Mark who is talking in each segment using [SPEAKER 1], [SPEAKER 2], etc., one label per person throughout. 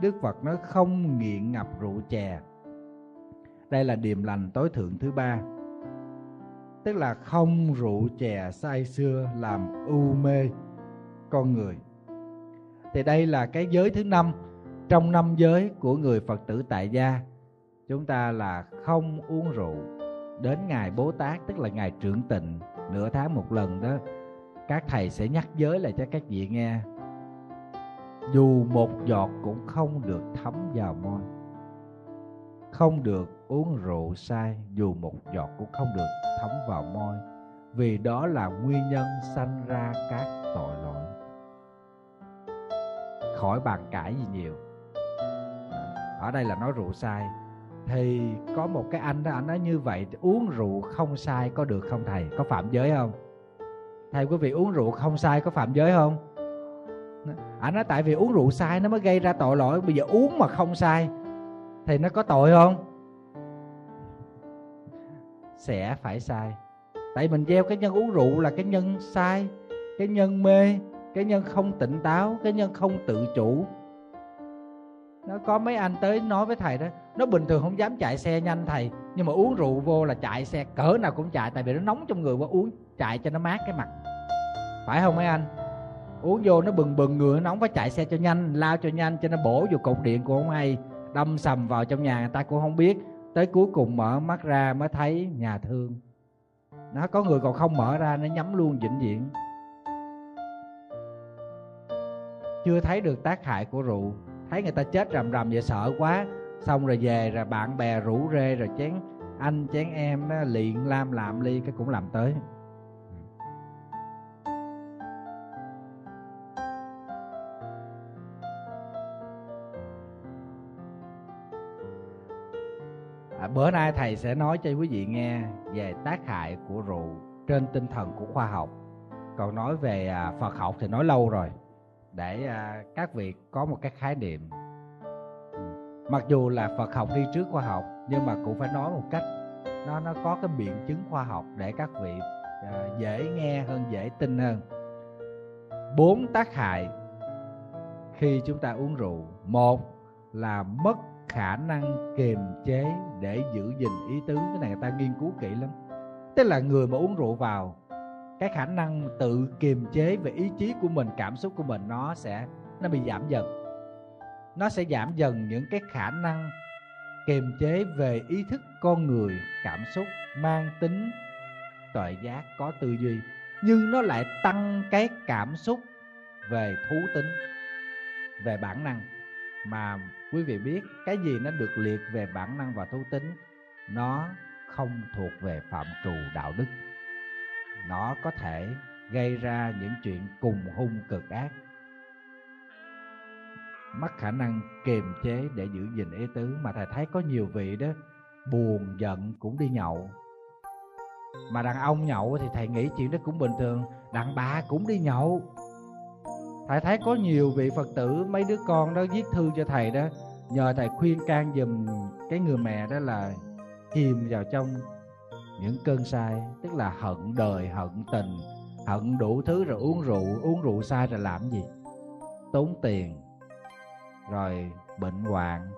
[SPEAKER 1] đức phật nói không nghiện ngập rượu chè. Đây là điềm lành tối thượng thứ ba. Tức là không rượu chè say xưa làm u mê con người. Thì đây là cái giới thứ năm. Trong năm giới của người phật tử tại gia, chúng ta là không uống rượu. Đến ngày bố tát, tức là ngày trưởng tịnh, nửa tháng một lần đó, các thầy sẽ nhắc giới lại cho các vị nghe dù một giọt cũng không được thấm vào môi. Không được uống rượu sai dù một giọt cũng không được thấm vào môi. Vì đó là nguyên nhân sanh ra các tội lỗi. Khỏi bàn cãi gì nhiều. Ở đây là nói rượu sai thì có một cái anh đó, anh nói như vậy, uống rượu không sai có được không thầy? Có phạm giới không? Thầy quý vị, uống rượu không sai có phạm giới không? Anh à, nói tại vì uống rượu sai nó mới gây ra tội lỗi. Bây giờ uống mà không sai thì nó có tội không? Sẽ phải sai tại mình gieo cái nhân uống rượu là cái nhân sai cái nhân mê, cái nhân không tỉnh táo, cái nhân không tự chủ. Nó có mấy anh tới nói với thầy đó, nó bình thường không dám chạy xe nhanh thầy, nhưng mà uống rượu vô là chạy xe, cỡ nào cũng chạy, tại vì nó nóng trong người quá, uống chạy cho nó mát cái mặt. Phải không mấy anh? Uống vô nó bừng bừng, người nó nóng phải chạy xe cho nhanh, lao cho nhanh, cho nó bổ vô cột điện của ông hay đâm sầm vào trong nhà, người ta cũng không biết. Tới cuối cùng mở mắt ra mới thấy nhà thương. Nó có người còn không mở ra, nó nhắm luôn vĩnh viễn. Chưa thấy được tác hại của rượu. Thấy người ta chết rầm rầm vậy, sợ quá. Xong rồi về, rồi bạn bè rủ rê, rồi chén anh, chén em, nó liền, lam làm ly, cái cũng làm tới. À, bữa nay thầy sẽ nói cho quý vị nghe về tác hại của rượu trên tinh thần của khoa học. Còn nói về à, phật học thì nói lâu rồi để à, các vị có một cái khái niệm. Ừ. Mặc dù là phật học đi trước khoa học nhưng mà cũng phải nói một cách nó nó có cái biện chứng khoa học để các vị à, dễ nghe hơn dễ tin hơn. Bốn tác hại khi chúng ta uống rượu. Một là mất khả năng kiềm chế để giữ gìn ý tứ. Cái này người ta nghiên cứu kỹ lắm. Tức là người mà uống rượu vào, cái khả năng tự kiềm chế về ý chí của mình, cảm xúc của mình, nó sẽ, nó bị giảm dần. Nó sẽ giảm dần những cái khả năng kiềm chế về ý thức con người, cảm xúc, mang tính, tuệ giác có tư duy. Nhưng nó lại tăng cái cảm xúc về thú tính, về bản năng mà quý vị biết, cái gì nó được liệt về bản năng và thú tính, nó không thuộc về phạm trù đạo đức. Nó có thể gây ra những chuyện cùng hung cực ác. Mất khả năng kiềm chế để giữ gìn ý tứ mà thầy thấy có nhiều vị đó, buồn giận cũng đi nhậu. Mà đàn ông nhậu thì thầy nghĩ chuyện đó cũng bình thường, đàn bà cũng đi nhậu thầy thấy có nhiều vị phật tử, mấy đứa con đó viết thư cho thầy đó, nhờ thầy khuyên can dùm cái người mẹ đó là chìm vào trong những cơn sai tức là hận đời, hận tình, hận đủ thứ rồi uống rượu uống rượu sai rồi làm gì? Tốn tiền, rồi bệnh hoạn,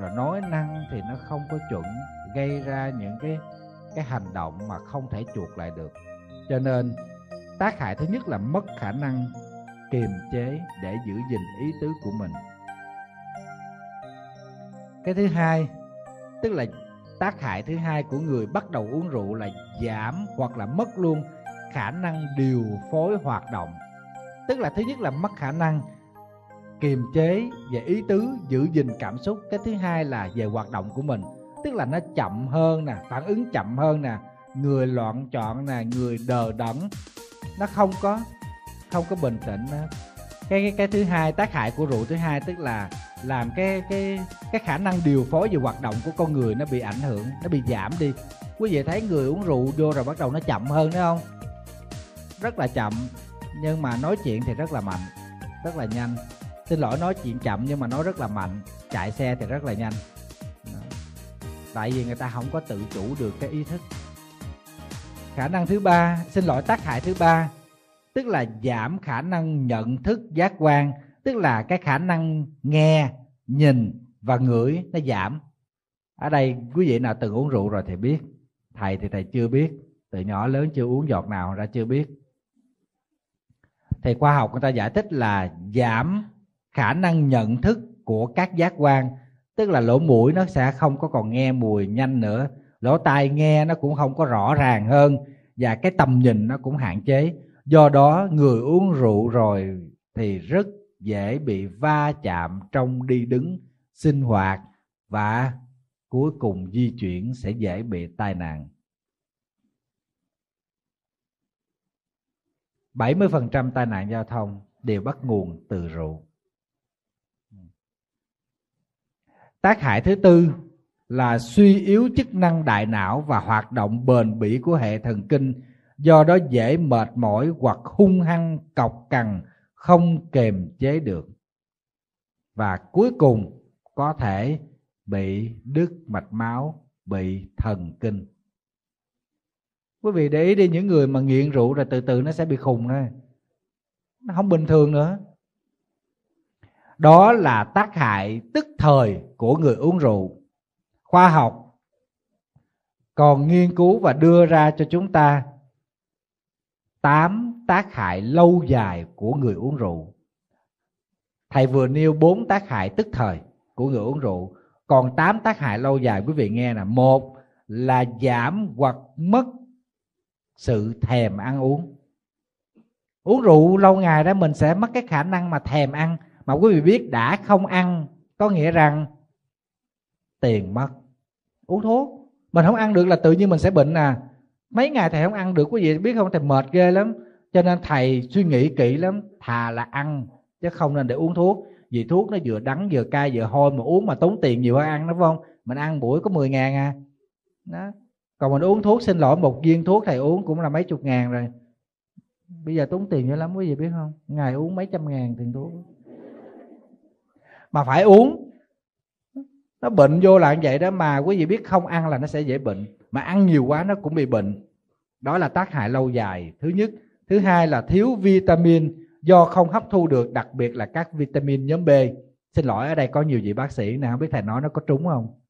[SPEAKER 1] rồi nói năng thì nó không có chuẩn, gây ra những cái cái hành động mà không thể chuộc lại được. Cho nên, tác hại thứ nhất là mất khả năng kiềm chế để giữ gìn ý tứ của mình. Cái thứ hai, tức là tác hại thứ hai của người bắt đầu uống rượu là giảm hoặc là mất luôn khả năng điều phối hoạt động. Tức là thứ nhất là mất khả năng kiềm chế về ý tứ, giữ gìn cảm xúc. Cái thứ hai là về hoạt động của mình. Tức là nó chậm hơn nè, phản ứng chậm hơn nè, người loạn chọn nè, người đờ đẫn, nó không có không có bình tĩnh cái, cái cái thứ hai tác hại của rượu thứ hai tức là làm cái cái cái khả năng điều phối về hoạt động của con người nó bị ảnh hưởng nó bị giảm đi. Quý vị thấy người uống rượu vô rồi bắt đầu nó chậm hơn đúng không? Rất là chậm nhưng mà nói chuyện thì rất là mạnh rất là nhanh. Xin lỗi nói chuyện chậm nhưng mà nói rất là mạnh chạy xe thì rất là nhanh. Tại vì người ta không có tự chủ được cái ý thức. Khả năng thứ ba xin lỗi tác hại thứ ba tức là giảm khả năng nhận thức giác quan, tức là cái khả năng nghe, nhìn và ngửi nó giảm. Ở đây quý vị nào từng uống rượu rồi thì biết, thầy thì thầy chưa biết, từ nhỏ lớn chưa uống giọt nào ra chưa biết. Thì khoa học người ta giải thích là giảm khả năng nhận thức của các giác quan, tức là lỗ mũi nó sẽ không có còn nghe mùi nhanh nữa, lỗ tai nghe nó cũng không có rõ ràng hơn, và cái tầm nhìn nó cũng hạn chế do đó người uống rượu rồi thì rất dễ bị va chạm trong đi đứng sinh hoạt và cuối cùng di chuyển sẽ dễ bị tai nạn 70% tai nạn giao thông đều bắt nguồn từ rượu. Tác hại thứ tư là suy yếu chức năng đại não và hoạt động bền bỉ của hệ thần kinh, do đó dễ mệt mỏi hoặc hung hăng cọc cằn không kềm chế được. Và cuối cùng có thể bị đứt mạch máu, bị thần kinh. Quý vị để ý đi những người mà nghiện rượu rồi từ từ nó sẽ bị khùng thôi. Nó không bình thường nữa. Đó là tác hại tức thời của người uống rượu. Khoa học còn nghiên cứu và đưa ra cho chúng ta tám tác hại lâu dài của người uống rượu. Thầy vừa nêu bốn tác hại tức thời của người uống rượu. Còn tám tác hại lâu dài, quý vị nghe là một là giảm hoặc mất sự thèm ăn uống. Uống rượu lâu ngày đó mình sẽ mất cái khả năng mà thèm ăn. Mà quý vị biết đã không ăn, có nghĩa rằng tiền mất. Uống thuốc. Mình không ăn được là tự nhiên mình sẽ bệnh à mấy ngày thầy không ăn được quý vị biết không? Thầy mệt ghê lắm. Cho nên thầy suy nghĩ kỹ lắm. Thà là ăn, chứ không nên để uống thuốc. Vì thuốc nó vừa đắng vừa cay vừa hôi mà uống mà tốn tiền nhiều hơn ăn, đúng không? Mình ăn buổi có 10 ngàn à. Đó. Còn mình uống thuốc, xin lỗi, một viên thuốc thầy uống cũng là mấy chục ngàn rồi. Bây giờ tốn tiền dữ lắm, quý vị biết không? Ngày uống mấy trăm ngàn tiền thuốc. Mà phải uống. Nó bệnh vô là như vậy đó, mà quý vị biết không, ăn là nó sẽ dễ bệnh. Mà ăn nhiều quá nó cũng bị bệnh đó là tác hại lâu dài. Thứ nhất. Thứ hai là thiếu vitamin. Do không hấp thu được, đặc biệt là các vitamin nhóm B. Xin lỗi, ở đây có nhiều vị bác sĩ nào không biết thầy nói nó có trúng không?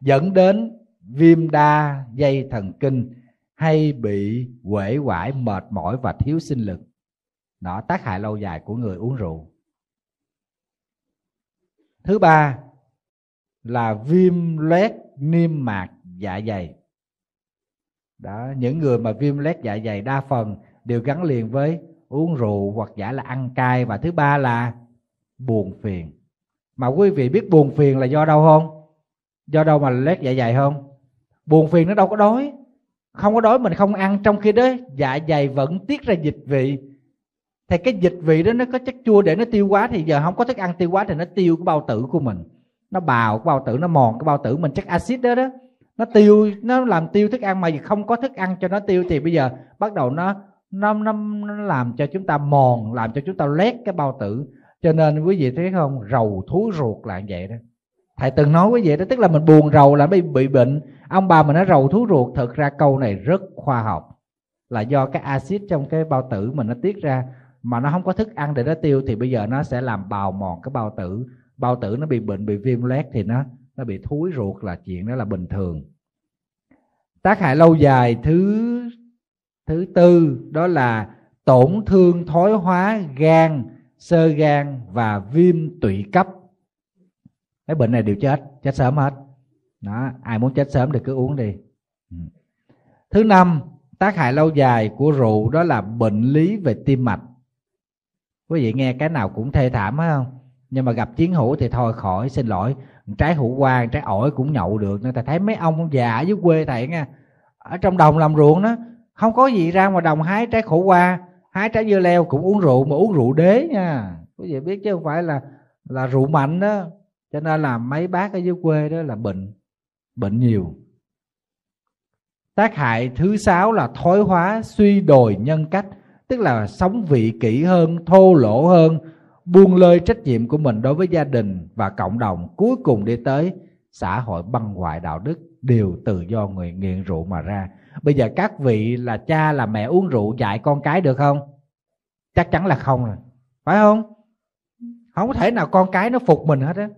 [SPEAKER 1] Dẫn đến viêm đa dây thần kinh hay bị quể quải mệt mỏi và thiếu sinh lực. Đó, tác hại lâu dài của người uống rượu. Thứ ba là viêm loét niêm mạc dạ dày đó, những người mà viêm loét dạ dày đa phần đều gắn liền với uống rượu hoặc giả là ăn cay. Và thứ ba là buồn phiền. Mà quý vị biết buồn phiền là do đâu không? Do đâu mà loét dạ dày không? Buồn phiền nó đâu có đói. Không có đói mình không ăn. Trong khi đó dạ dày vẫn tiết ra dịch vị. Thì cái dịch vị đó nó có chất chua để nó tiêu hóa thì giờ không có thức ăn tiêu hóa thì nó tiêu cái bao tử của mình. Nó bào cái bao tử, nó mòn cái bao tử mình. Chất axit đó đó nó tiêu nó làm tiêu thức ăn mà không có thức ăn cho nó tiêu thì bây giờ bắt đầu nó nó nó, nó làm cho chúng ta mòn làm cho chúng ta lét cái bao tử. Cho nên quý vị thấy không? Rầu thú ruột là vậy đó. Thầy từng nói quý vị đó tức là mình buồn rầu là bị bị bệnh. Ông bà mình nói rầu thú ruột thực ra câu này rất khoa học. Là do cái axit trong cái bao tử mình nó tiết ra mà nó không có thức ăn để nó tiêu thì bây giờ nó sẽ làm bào mòn cái bao tử. Bao tử nó bị bệnh bị viêm loét thì nó nó bị thúi ruột là chuyện đó là bình thường tác hại lâu dài, thứ thứ tư, đó là tổn thương thoái hóa gan, sơ gan và viêm tụy cấp. Cái bệnh này đều chết chết sớm hết. Đó, ai muốn chết sớm thì cứ uống đi. Ừ. Thứ năm, tác hại lâu dài của rượu, đó là bệnh lý về tim mạch. Quý vị nghe cái nào cũng thê thảm, phải không? Nhưng mà gặp chiến hữu thì thôi, khỏi, xin lỗi trái hữu qua trái ổi cũng nhậu được. Nên ta thấy mấy ông già ở dưới quê thầy nha ở trong đồng làm ruộng đó, không có gì ra ngoài đồng hái trái khổ qua hái trái dưa leo, cũng uống rượu mà uống rượu đế nha. Quý vị biết chứ không phải là là rượu mạnh đó. Cho nên là mấy bác ở dưới quê đó là bệnh bệnh nhiều. Tác hại thứ sáu là thói hóa suy đồi nhân cách, tức là sống vị kỷ hơn, thô lỗ hơn buông lơi trách nhiệm của mình đối với gia đình và cộng đồng, cuối cùng đi tới xã hội băng hoại đạo đức đều từ do người nghiện rượu mà ra. Bây giờ các vị là cha, là mẹ uống rượu dạy con cái được không? Chắc chắn là không rồi. Phải không? Không có thể nào con cái nó phục mình hết á.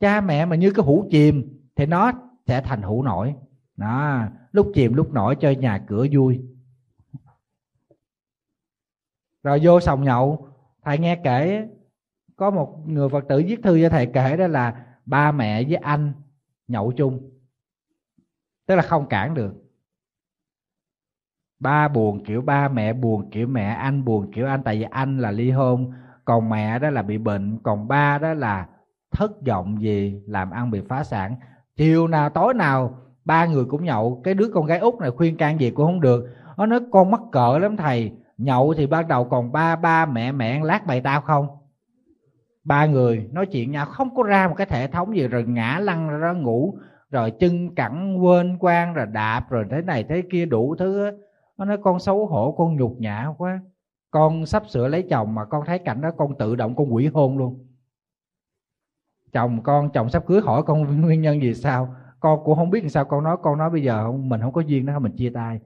[SPEAKER 1] Cha, mẹ mà như cái hũ chìm thì nó sẽ thành hũ nổi. Đó, lúc chìm lúc nổi cho nhà cửa vui. Rồi vô sòng nhậu. Thầy nghe kể có một người phật tử viết thư cho thầy kể đó là ba mẹ với anh nhậu chung. Tức là không cản được. Ba buồn kiểu ba mẹ, buồn kiểu mẹ anh, buồn kiểu anh. Tại vì anh là ly hôn, còn mẹ đó là bị bệnh, còn ba đó là thất vọng gì làm ăn bị phá sản. Chiều nào tối nào, ba người cũng nhậu. Cái đứa con gái út này khuyên can gì cũng không được. Nó nói, con mắc cỡ lắm thầy, nhậu thì ban đầu còn ba ba mẹ mẹ lát bày tao không? Ba người nói chuyện nhau, không có ra một cái hệ thống gì, rồi ngã lăn ra ngủ, rồi chân cẳng quên quan rồi đạp, rồi thế này thế kia, đủ thứ nó nói, con xấu hổ, con nhục nhã quá. Con sắp sửa lấy chồng mà con thấy cảnh đó, con tự động con quỷ hôn luôn. Chồng con, chồng sắp cưới hỏi con nguyên nhân gì sao? Con cũng không biết làm sao con nói con nói bây giờ mình không có duyên đó, mình chia tay.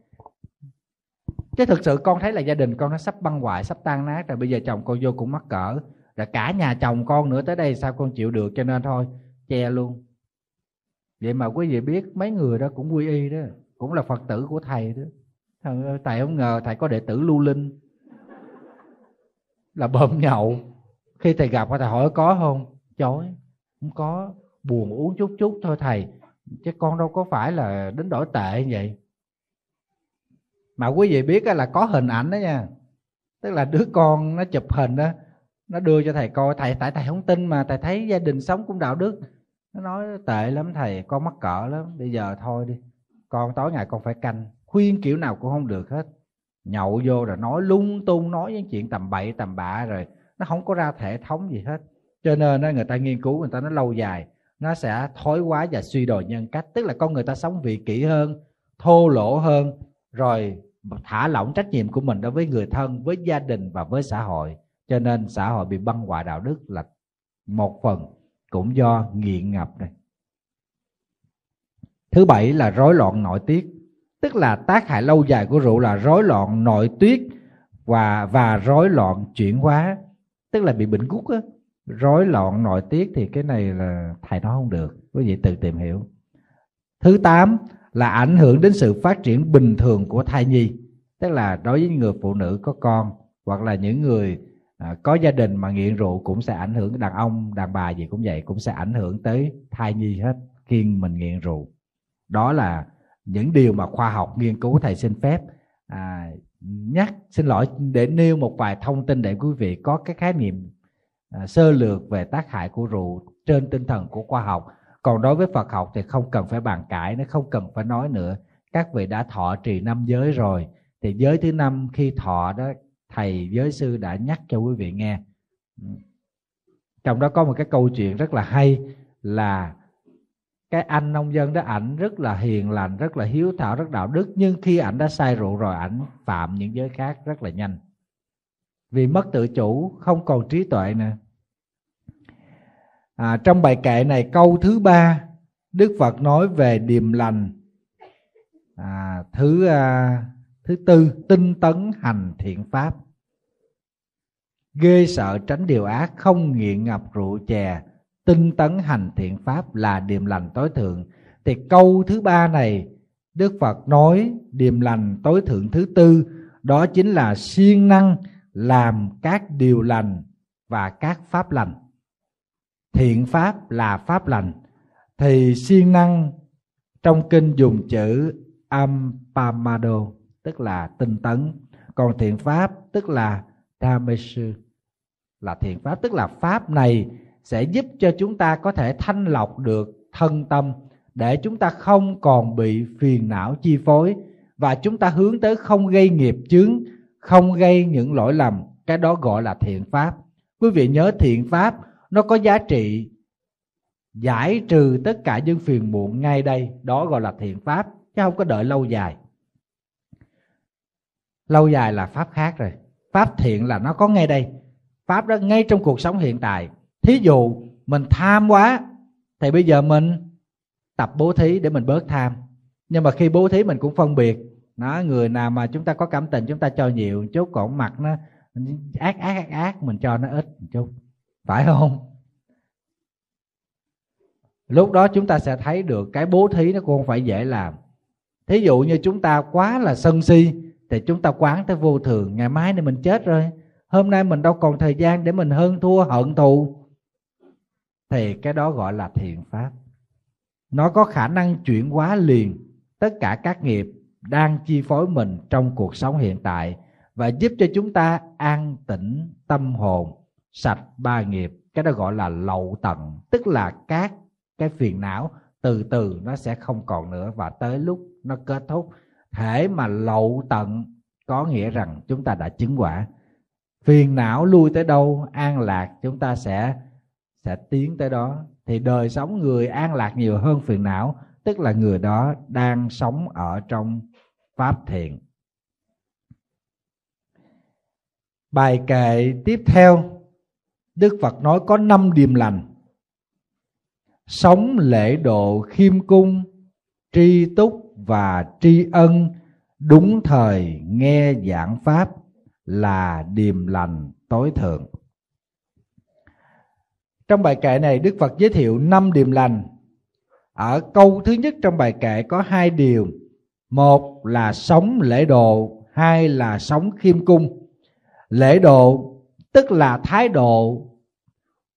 [SPEAKER 1] Chứ thực sự con thấy là gia đình con nó sắp băng hoại, sắp tan nát, rồi bây giờ chồng con vô cũng mắc cỡ rồi cả nhà chồng con nữa tới đây, sao con chịu được? Cho nên thôi, che luôn. Vậy mà quý vị biết, mấy người đó cũng quy y đó, cũng là phật tử của thầy đó. Thầy không ngờ thầy có đệ tử lưu linh. Là bơm nhậu. Khi thầy gặp thầy hỏi có không? Chối không có. Buồn uống chút chút thôi thầy. Chứ con đâu có phải là đến đổi tệ như vậy. Mà quý vị biết là có hình ảnh đó nha. Tức là đứa con nó chụp hình đó nó đưa cho thầy coi, thầy, tại thầy không tin mà, thầy thấy gia đình sống cũng đạo đức. Nó nói, tệ lắm thầy, con mắc cỡ lắm, bây giờ thôi đi, con tối ngày con phải canh. Khuyên kiểu nào cũng không được hết. Nhậu vô rồi nói lung tung, nói những chuyện tầm bậy, tầm bạ rồi, nó không có ra thể thống gì hết. Cho nên người ta nghiên cứu, người ta nói lâu dài, nó sẽ thói quá và suy đồi nhân cách, tức là con người ta sống vị kỷ hơn, thô lỗ hơn, rồi thả lỏng trách nhiệm của mình đối với người thân, với gia đình và với xã hội cho nên xã hội bị băng hoại đạo đức là một phần cũng do nghiện ngập này. Thứ bảy là rối loạn nội tiết, tức là tác hại lâu dài của rượu là rối loạn nội tiết và và rối loạn chuyển hóa, tức là bị bệnh gút á. Rối loạn nội tiết thì cái này là thầy nói không được, quý vị tự tìm hiểu. Thứ tám là ảnh hưởng đến sự phát triển bình thường của thai nhi, tức là đối với người phụ nữ có con hoặc là những người à, có gia đình mà nghiện rượu cũng sẽ ảnh hưởng đàn ông đàn bà gì cũng vậy cũng sẽ ảnh hưởng tới thai nhi hết khi mình nghiện rượu. Đó là những điều mà khoa học nghiên cứu thầy xin phép. À, nhắc xin lỗi để nêu một vài thông tin để quý vị có cái khái niệm à, sơ lược về tác hại của rượu trên tinh thần của khoa học. Còn đối với Phật học thì không cần phải bàn cãi nó không cần phải nói nữa. Các vị đã thọ trì năm giới rồi thì giới thứ năm khi thọ đó thầy giới sư đã nhắc cho quý vị nghe. Trong đó có một cái câu chuyện rất là hay là cái anh nông dân đó ảnh rất là hiền lành rất là hiếu thảo rất đạo đức nhưng khi ảnh đã say rượu rồi ảnh phạm những giới khác rất là nhanh. Vì mất tự chủ không còn trí tuệ nữa. À, trong bài kệ này câu thứ ba đức phật nói về điềm lành. À, thứ à, thứ tư, tinh tấn hành thiện pháp. Ghê sợ tránh điều ác, không nghiện ngập rượu chè. Tinh tấn hành thiện pháp là điềm lành tối thượng. Thì câu thứ ba này, đức phật nói điềm lành tối thượng thứ tư, đó chính là siêng năng làm các điều lành và các pháp lành. Thiện pháp là pháp lành. Thì siêng năng trong kinh dùng chữ ampamado tức là tinh tấn. Còn thiện pháp tức là dhamesu là thiện pháp tức là pháp này sẽ giúp cho chúng ta có thể thanh lọc được thân tâm để chúng ta không còn bị phiền não chi phối và chúng ta hướng tới không gây nghiệp chướng, không gây những lỗi lầm. Cái đó gọi là thiện pháp. Quý vị nhớ thiện pháp, nó có giá trị giải trừ tất cả những phiền muộn ngay đây. Đó gọi là thiện pháp, chứ không có đợi lâu dài lâu dài là pháp khác rồi. Pháp thiện là nó có ngay đây. Pháp đó ngay trong cuộc sống hiện tại. Thí dụ, mình tham quá, thì bây giờ mình tập bố thí để mình bớt tham. Nhưng mà khi bố thí mình cũng phân biệt. Nó, người nào mà chúng ta có cảm tình, chúng ta cho nhiều chút, còn mặt nó ác ác ác ác, mình cho nó ít một chút. Phải không? Lúc đó chúng ta sẽ thấy được cái bố thí nó cũng không phải dễ làm. Thí dụ như chúng ta quá là sân si thì chúng ta quán tới vô thường, ngày mai này mình chết rồi. Hôm nay mình đâu còn thời gian để mình hơn thua, hận thù. Thì cái đó gọi là thiện pháp. Nó có khả năng chuyển hóa liền tất cả các nghiệp đang chi phối mình trong cuộc sống hiện tại và giúp cho chúng ta an tĩnh tâm hồn, sạch ba nghiệp. Cái đó gọi là lậu tận, tức là các cái phiền não từ từ nó sẽ không còn nữa và tới lúc nó kết thúc thể mà lậu tận, có nghĩa rằng chúng ta đã chứng quả. Phiền não lui tới đâu, an lạc chúng ta sẽ sẽ tiến tới đó. Thì đời sống người an lạc nhiều hơn phiền não, tức là người đó đang sống ở trong pháp thiện bài kệ tiếp theo, đức phật nói có năm điềm lành. Sống lễ độ khiêm cung, tri túc và tri ân, đúng thời nghe giảng pháp là điềm lành, tối thượng. Trong bài kệ này, đức phật giới thiệu năm điềm lành. Ở câu thứ nhất trong bài kệ có hai điều. Một là sống lễ độ, hai là sống khiêm cung. Lễ độ tức là thái độ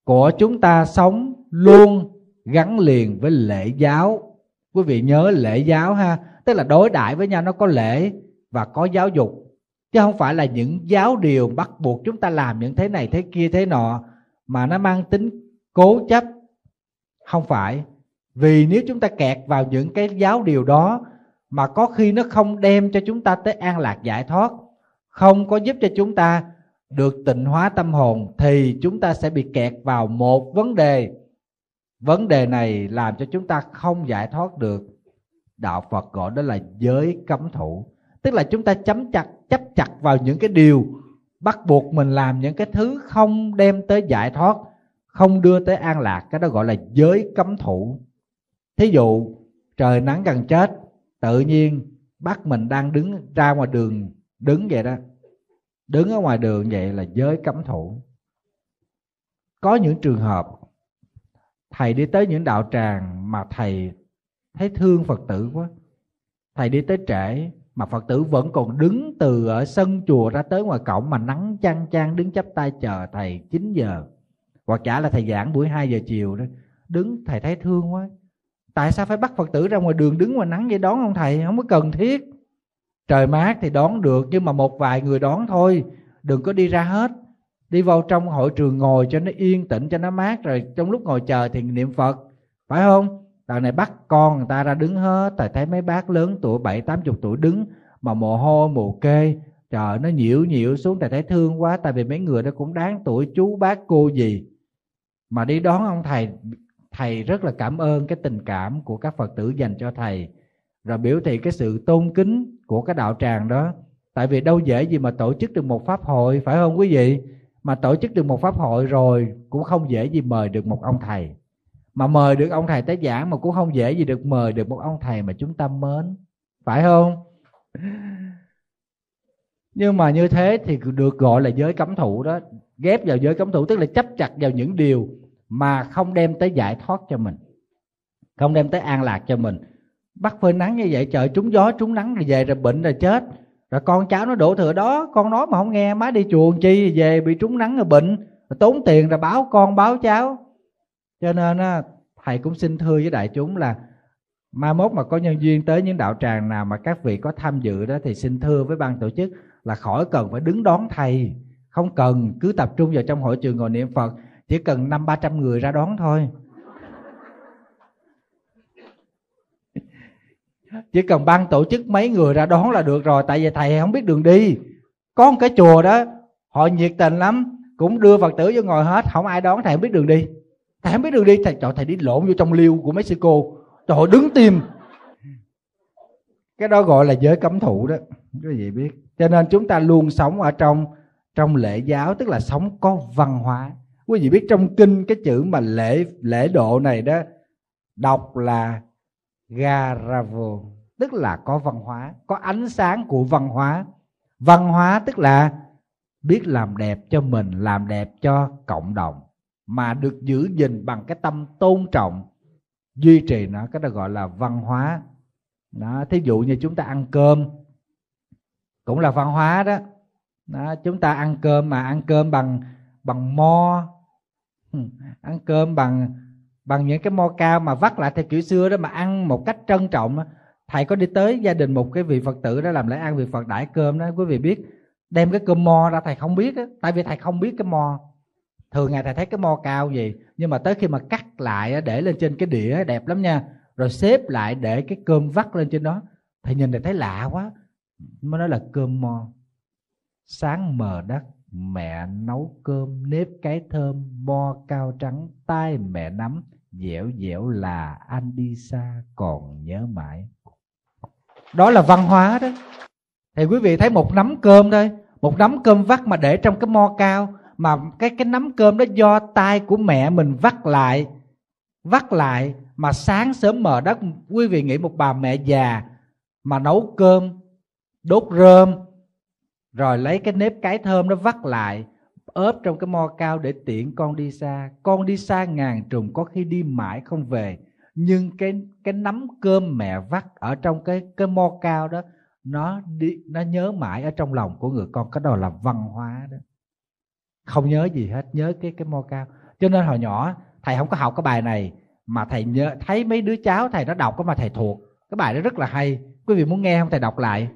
[SPEAKER 1] của chúng ta sống luôn gắn liền với lễ giáo quý vị nhớ lễ giáo ha. Tức là đối đãi với nhau, nó có lễ và có giáo dục. Chứ không phải là những giáo điều bắt buộc chúng ta làm những thế này, thế kia, thế nọ, mà nó mang tính cố chấp. Không phải. Vì nếu chúng ta kẹt vào những cái giáo điều đó, mà có khi nó không đem cho chúng ta tới an lạc giải thoát, không có giúp cho chúng ta được tịnh hóa tâm hồn, thì chúng ta sẽ bị kẹt vào một vấn đề vấn đề này làm cho chúng ta không giải thoát được đạo phật gọi đó là giới cấm thủ. Tức là chúng ta chấm chặt, chấp chặt vào những cái điều bắt buộc mình làm, những cái thứ không đem tới giải thoát, không đưa tới an lạc, cái đó gọi là giới cấm thủ. Thí dụ, trời nắng gần chết tự nhiên bắt mình đang đứng ra ngoài đường, đứng vậy đó. Đứng ở ngoài đường vậy là giới cấm thủ. Có những trường hợp thầy đi tới những đạo tràng mà thầy thấy thương phật tử quá. Thầy đi tới trễ mà phật tử vẫn còn đứng từ ở sân chùa ra tới ngoài cổng mà nắng chang chang đứng chắp tay chờ thầy 9 giờ. Hoặc chả là thầy giảng buổi 2 giờ chiều đó. Đứng, thầy thấy thương quá. Tại sao phải bắt phật tử ra ngoài đường đứng ngoài nắng vậy đón không thầy? Không có cần thiết. Trời mát thì đón được, nhưng mà một vài người đón thôi. Đừng có đi ra hết đi vào trong hội trường ngồi cho nó yên tĩnh, cho nó mát, rồi trong lúc ngồi chờ thì niệm phật. Phải không? Đằng này bắt con người ta ra đứng hết. Thầy thấy mấy bác lớn tuổi, bảy, tám chục tuổi đứng mà mồ hôi, mồ kê. Trời, nó nhiễu nhiễu xuống. Thầy thấy thương quá. Tại vì mấy người đó cũng đáng tuổi. Chú, bác, cô gì? Mà đi đón ông thầy thầy rất là cảm ơn cái tình cảm của các phật tử dành cho thầy. Rồi biểu thị cái sự tôn kính của cái đạo tràng đó. Tại vì đâu dễ gì mà tổ chức được một pháp hội, phải không quý vị? Mà tổ chức được một pháp hội rồi cũng không dễ gì mời được một ông thầy. Mà mời được ông thầy tới giảng mà cũng không dễ gì được mời được một ông thầy mà chúng ta mến. Phải không? Nhưng mà như thế thì được gọi là giới cấm thủ đó. Ghép vào giới cấm thủ, tức là chấp chặt vào những điều mà không đem tới giải thoát cho mình. Không đem tới an lạc cho mình. Bắt phơi nắng như vậy, trời trúng gió trúng nắng, rồi về rồi bệnh rồi chết rồi con cháu nó đổ thừa đó con nói mà không nghe má đi chuồng chi về bị trúng nắng rồi bệnh rồi tốn tiền rồi báo con báo cháu. Cho nên á, thầy cũng xin thưa với đại chúng là mai mốt mà có nhân duyên tới những đạo tràng nào mà các vị có tham dự đó thì xin thưa với ban tổ chức là khỏi cần phải đứng đón thầy. Không cần cứ tập trung vào trong hội trường ngồi niệm phật chỉ cần năm ba trăm người ra đón thôi. Chỉ cần ban tổ chức mấy người ra đón là được rồi tại vì thầy không biết đường đi. Có một cái chùa đó họ nhiệt tình lắm cũng đưa phật tử vô ngồi hết không ai đón thầy không biết đường đi. Thầy không biết đường đi thầy trời thầy đi lộn vô trong liêu của mexico. Trời ơi, đứng tim cái đó gọi là giới cấm thủ đó quý vị biết. Cho nên chúng ta luôn sống ở trong trong lễ giáo tức là sống có văn hóa. Quý vị biết trong kinh cái chữ mà lễ lễ độ này đó đọc là garavo, tức là có văn hóa, có ánh sáng của văn hóa. Văn hóa tức là biết làm đẹp cho mình, làm đẹp cho cộng đồng, mà được giữ gìn bằng cái tâm tôn trọng, duy trì nó, cái đó gọi là văn hóa. Đó, thí dụ như chúng ta ăn cơm, cũng là văn hóa đó. Đó, chúng ta ăn cơm mà ăn cơm bằng bằng mo, ăn cơm bằng bằng những cái mo cao mà vắt lại theo kiểu xưa đó mà ăn một cách trân trọng thầy có đi tới gia đình một cái vị phật tử đó làm lễ ăn vị phật đãi cơm đó quý vị biết đem cái cơm mo ra thầy không biết đó, tại vì thầy không biết cái mo. Thường ngày thầy thấy cái mo cao gì nhưng mà tới khi mà cắt lại để lên trên cái đĩa đẹp lắm nha. Rồi xếp lại để cái cơm vắt lên trên đó. Thầy nhìn thầy thấy lạ quá. Mới nói là cơm mo. Sáng mờ đất mẹ nấu cơm nếp cái thơm. Mo cao trắng tay mẹ nắm dẻo dẻo là anh đi xa, còn nhớ mãi. Đó là văn hóa đó. Thì quý vị thấy một nắm cơm thôi. Một nắm cơm vắt mà để trong cái mo cao, mà cái cái nắm cơm đó do tay của mẹ mình vắt lại vắt lại mà sáng sớm mở đất. Quý vị nghĩ một bà mẹ già mà nấu cơm, đốt rơm, rồi lấy cái nếp cái thơm nó vắt lại ốp trong cái mo cao để tiện con đi xa. Con đi xa ngàn trùng, có khi đi mãi không về. Nhưng cái cái nắm cơm mẹ vắt ở trong cái cái mo cao đó, nó đi, nó nhớ mãi ở trong lòng của người con. Cái đó là văn hóa đó. Không nhớ gì hết, nhớ cái cái mo cao. Cho nên hồi nhỏ, thầy không có học cái bài này, mà thầy nhớ, thấy mấy đứa cháu thầy nó đọc mà thầy thuộc. Cái bài đó rất là hay. Quý vị muốn nghe không? Thầy đọc lại.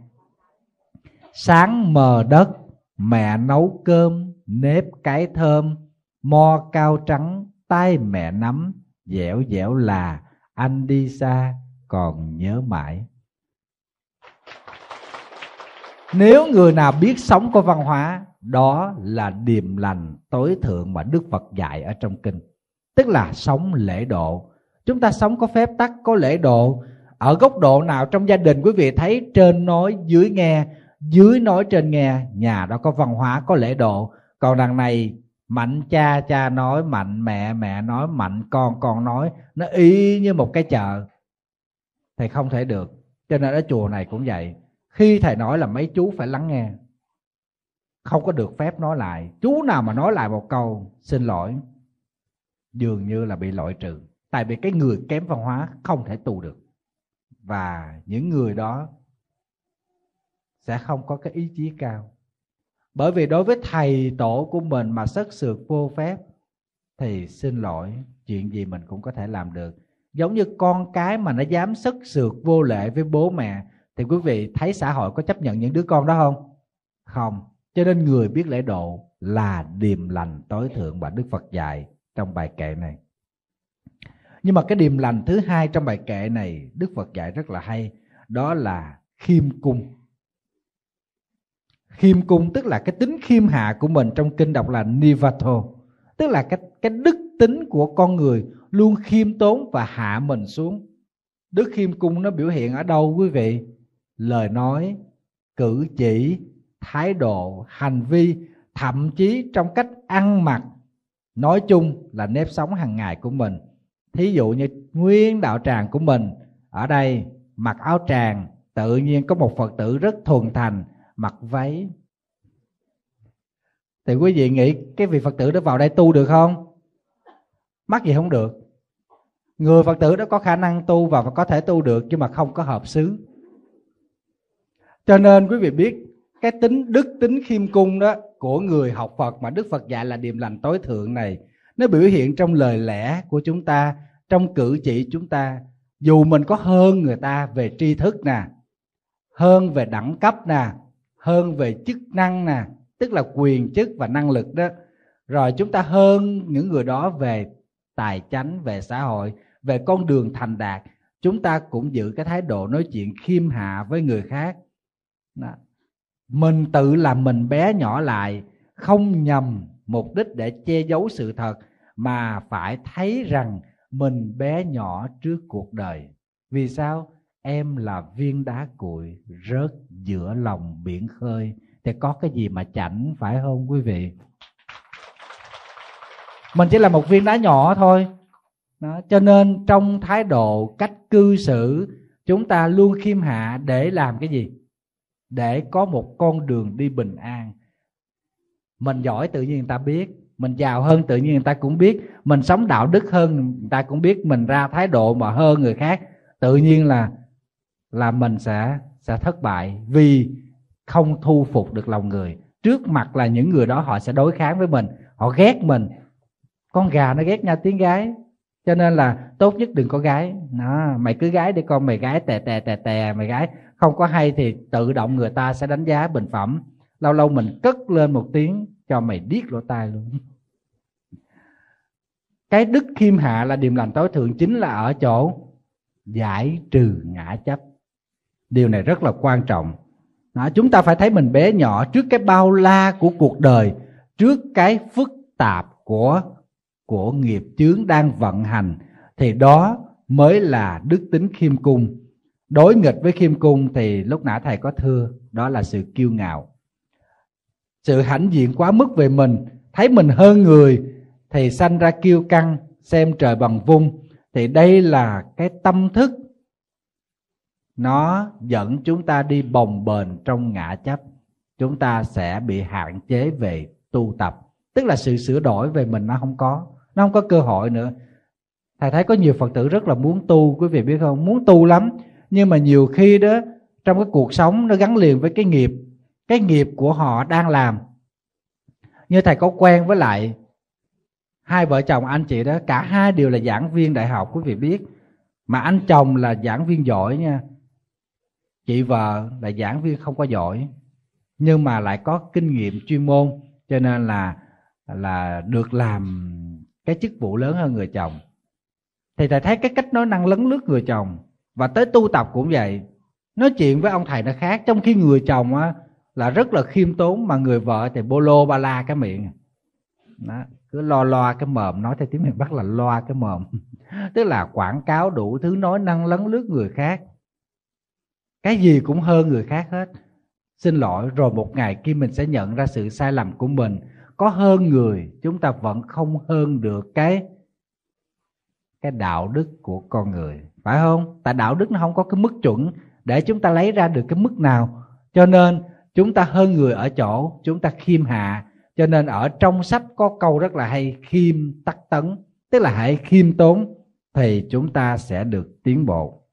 [SPEAKER 1] Sáng mờ đất, mẹ nấu cơm nếp cái thơm, mo cao trắng tay mẹ nắm, dẻo dẻo là, anh đi xa, còn nhớ mãi. Nếu người nào biết sống có văn hóa, đó là điềm lành, tối thượng mà đức phật dạy ở trong kinh. Tức là sống lễ độ. Chúng ta sống có phép tắc, có lễ độ. Ở góc độ nào trong gia đình quý vị thấy trên nói dưới nghe, dưới nói trên nghe, nhà đó có văn hóa, có lễ độ còn đằng này mạnh cha cha nói mạnh mẹ mẹ nói mạnh con con nói, nó y như một cái chợ. Thì không thể được, cho nên ở chùa này cũng vậy. Khi thầy nói là mấy chú phải lắng nghe, không có được phép nói lại. Chú nào mà nói lại một câu, xin lỗi, dường như là bị loại trừ. Tại vì cái người kém văn hóa không thể tu được. Và những người đó sẽ không có cái ý chí cao bởi vì đối với thầy tổ của mình mà sất sượt vô phép, thì xin lỗi, chuyện gì mình cũng có thể làm được. Giống như con cái mà nó dám sất sượt vô lệ với bố mẹ, thì quý vị thấy xã hội có chấp nhận những đứa con đó không? Không. Cho nên người biết lễ độ là điềm lành tối thượng mà đức phật dạy trong bài kệ này. Nhưng mà cái điềm lành thứ hai trong bài kệ này đức phật dạy rất là hay, đó là khiêm cung khiêm cung, tức là cái tính khiêm hạ của mình trong kinh đọc là nivato, tức là cái cái đức tính của con người luôn khiêm tốn và hạ mình xuống. Đức khiêm cung nó biểu hiện ở đâu, quý vị? Lời nói, cử chỉ, thái độ, hành vi, thậm chí trong cách ăn mặc. Nói chung là nếp sống hàng ngày của mình. Thí dụ như nguyên đạo tràng của mình, ở đây mặc áo tràng, tự nhiên có một phật tử rất thuần thành mặc váy. Thì quý vị nghĩ cái vị phật tử đó vào đây tu được không? Mắc gì không được. Người phật tử đó có khả năng tu và có thể tu được nhưng mà không có hợp xứ. Cho nên quý vị biết, cái tính, đức tính khiêm cung đó của người học Phật mà Đức Phật dạy là điềm lành tối thượng này, nó biểu hiện trong lời lẽ của chúng ta, trong cử chỉ chúng ta. Dù mình có hơn người ta về tri thức nè, hơn về đẳng cấp nè hơn về chức năng nè, tức là quyền chức và năng lực đó. Rồi chúng ta hơn những người đó về tài chánh, về xã hội, về con đường thành đạt, chúng ta cũng giữ cái thái độ nói chuyện khiêm hạ với người khác. Đó. mình tự làm mình bé nhỏ lại, không nhằm mục đích để che giấu sự thật, mà phải thấy rằng mình bé nhỏ trước cuộc đời. Vì sao? Em là viên đá cuội rớt giữa lòng biển khơi. Thì có cái gì mà chảnh phải không quý vị? Mình chỉ là một viên đá nhỏ thôi. Đó. cho nên trong thái độ cách cư xử, chúng ta luôn khiêm hạ để làm cái gì? Để có một con đường đi bình an. Mình giỏi tự nhiên người ta biết, mình giàu hơn tự nhiên người ta cũng biết, mình sống đạo đức hơn người ta cũng biết, mình ra thái độ mà hơn người khác. Tự nhiên là là mình sẽ sẽ thất bại vì không thu phục được lòng người. Trước mặt là những người đó họ sẽ đối kháng với mình họ ghét mình. Con gà nó ghét nha tiếng gái cho nên là tốt nhất đừng có gái. Đó, mày cứ gái để con mày gái tè tè tè tè mày gái không có hay thì tự động người ta sẽ đánh giá bình phẩm. Lâu lâu mình cất lên một tiếng cho mày điếc lỗ tai luôn. Cái đức khiêm hạ là điềm lành tối thượng chính là ở chỗ giải trừ ngã chấp điều này rất là quan trọng. Đó, chúng ta phải thấy mình bé nhỏ trước cái bao la của cuộc đời trước cái phức tạp của của nghiệp chướng đang vận hành thì đó mới là đức tính khiêm cung. Đối nghịch với khiêm cung thì lúc nãy thầy có thưa đó là sự kiêu ngạo. Sự hãnh diện quá mức về mình thấy mình hơn người thì sanh ra kiêu căng xem trời bằng vung thì đây là cái tâm thức nó dẫn chúng ta đi bồng bềnh trong ngã chấp. Chúng ta sẽ bị hạn chế về tu tập. Tức là sự sửa đổi về mình nó không có. Nó không có cơ hội nữa. Thầy thấy có nhiều phật tử rất là muốn tu, quý vị biết không? Muốn tu lắm. Nhưng mà nhiều khi đó, trong cái cuộc sống nó gắn liền với cái nghiệp. Cái nghiệp của họ đang làm. Như thầy có quen với lại hai vợ chồng anh chị đó, cả hai đều là giảng viên đại học, quý vị biết. Mà anh chồng là giảng viên giỏi nha chị vợ là giảng viên không có giỏi nhưng mà lại có kinh nghiệm chuyên môn cho nên là là được làm cái chức vụ lớn hơn người chồng. Thì thầy thấy cái cách nói năng lấn lướt người chồng và tới tu tập cũng vậy. Nói chuyện với ông thầy nó khác trong khi người chồng á là rất là khiêm tốn mà người vợ thì bô lô ba la cái miệng. Đó, cứ lo loa cái mồm nói theo tiếng miền bắc là loa cái mồm. Tức là quảng cáo đủ thứ nói năng lấn lướt người khác cái gì cũng hơn người khác hết. Xin lỗi, rồi một ngày khi mình sẽ nhận ra sự sai lầm của mình, có hơn người, chúng ta vẫn không hơn được cái cái đạo đức của con người. Phải không? Tại đạo đức nó không có cái mức chuẩn để chúng ta lấy ra được cái mức nào. Cho nên, chúng ta hơn người ở chỗ chúng ta khiêm hạ. Cho nên ở trong sách có câu rất là hay, khiêm tắc tấn, tức là hãy khiêm tốn, thì chúng ta sẽ được tiến bộ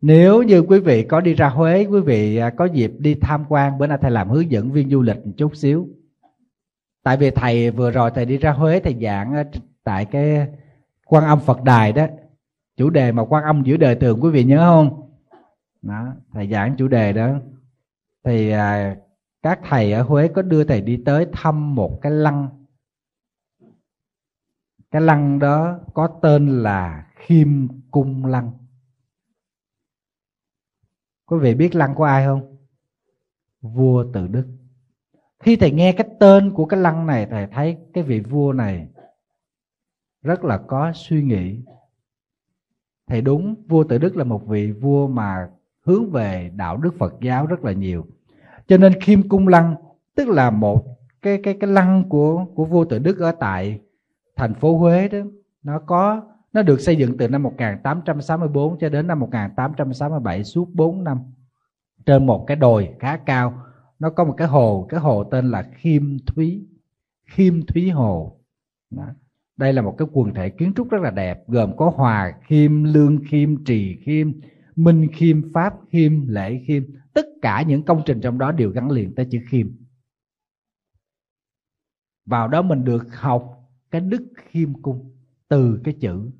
[SPEAKER 1] nếu như quý vị có đi ra Huế quý vị à, có dịp đi tham quan bữa nay thầy làm hướng dẫn viên du lịch một chút xíu. Tại vì thầy vừa rồi thầy đi ra Huế thầy giảng tại cái quan âm Phật đài đó. Chủ đề mà quan âm giữa đời thường quý vị nhớ không? Đó thầy giảng chủ đề đó. Thì à, các thầy ở Huế có đưa thầy đi tới thăm một cái lăng. Cái lăng đó có tên là Khiêm Cung Lăng quý vị biết lăng của ai không? Vua tự đức. Khi thầy nghe cái tên của cái lăng này, thầy thấy cái vị vua này rất là có suy nghĩ. Thầy đúng, vua tự đức là một vị vua mà hướng về đạo đức phật giáo rất là nhiều. Cho nên khiêm cung lăng, tức là một cái cái cái lăng của của vua tự đức ở tại thành phố huế đó, nó có nó được xây dựng từ năm 1864 cho đến năm 1867 suốt 4 năm. Trên một cái đồi khá cao, nó có một cái hồ cái hồ tên là khiêm thúy khiêm thúy hồ. Đó. đây là một cái quần thể kiến trúc rất là đẹp, gồm có hòa khiêm lương khiêm trì khiêm minh khiêm pháp khiêm lễ khiêm tất cả những công trình trong đó đều gắn liền tới chữ khiêm vào đó mình được học cái đức khiêm cung từ cái chữ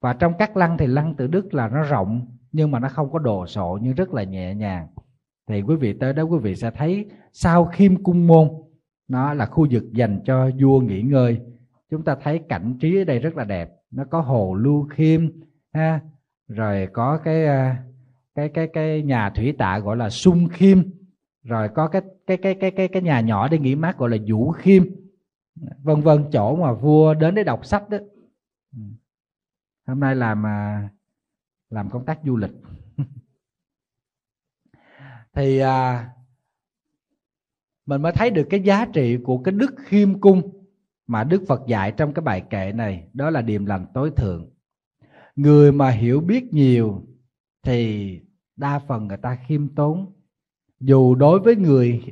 [SPEAKER 1] và trong các lăng thì lăng tự đức là nó rộng, nhưng mà nó không có đồ sộ, nhưng rất là nhẹ nhàng. Thì quý vị tới đó quý vị sẽ thấy sau khiêm cung môn, nó là khu vực dành cho vua nghỉ ngơi. Chúng ta thấy cảnh trí ở đây rất là đẹp, nó có hồ lưu khiêm, ha. Rồi có cái à, cái cái cái nhà thủy tạ gọi là sung khiêm. Rồi có cái cái cái cái cái cái nhà nhỏ để nghỉ mát gọi là vũ khiêm. Vân vân, chỗ mà vua đến để đọc sách đó hôm nay làm à, làm công tác du lịch. Thì à, mình mới thấy được cái giá trị của cái đức khiêm cung mà đức phật dạy trong cái bài kệ này đó là điềm lành tối thượng. Người mà hiểu biết nhiều thì đa phần người ta khiêm tốn. Dù đối với người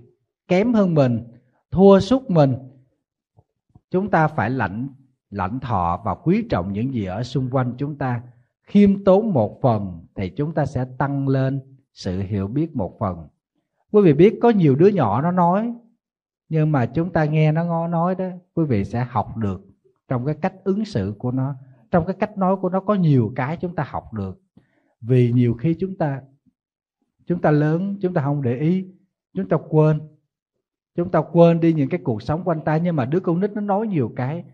[SPEAKER 1] kém hơn mình thua sút mình chúng ta phải lãnh lãnh thọ và quý trọng những gì ở xung quanh chúng ta. Khiêm tốn một phần thì chúng ta sẽ tăng lên sự hiểu biết một phần. Quý vị biết có nhiều đứa nhỏ nó nói, nhưng mà chúng ta nghe nó ngó nói đó, quý vị sẽ học được trong cái cách ứng xử của nó, trong cái cách nói của nó có nhiều cái chúng ta học được. Vì nhiều khi chúng ta chúng ta lớn, chúng ta không để ý, chúng ta quên. Chúng ta quên đi những cái cuộc sống quanh ta, nhưng mà đứa con nít nó nói nhiều cái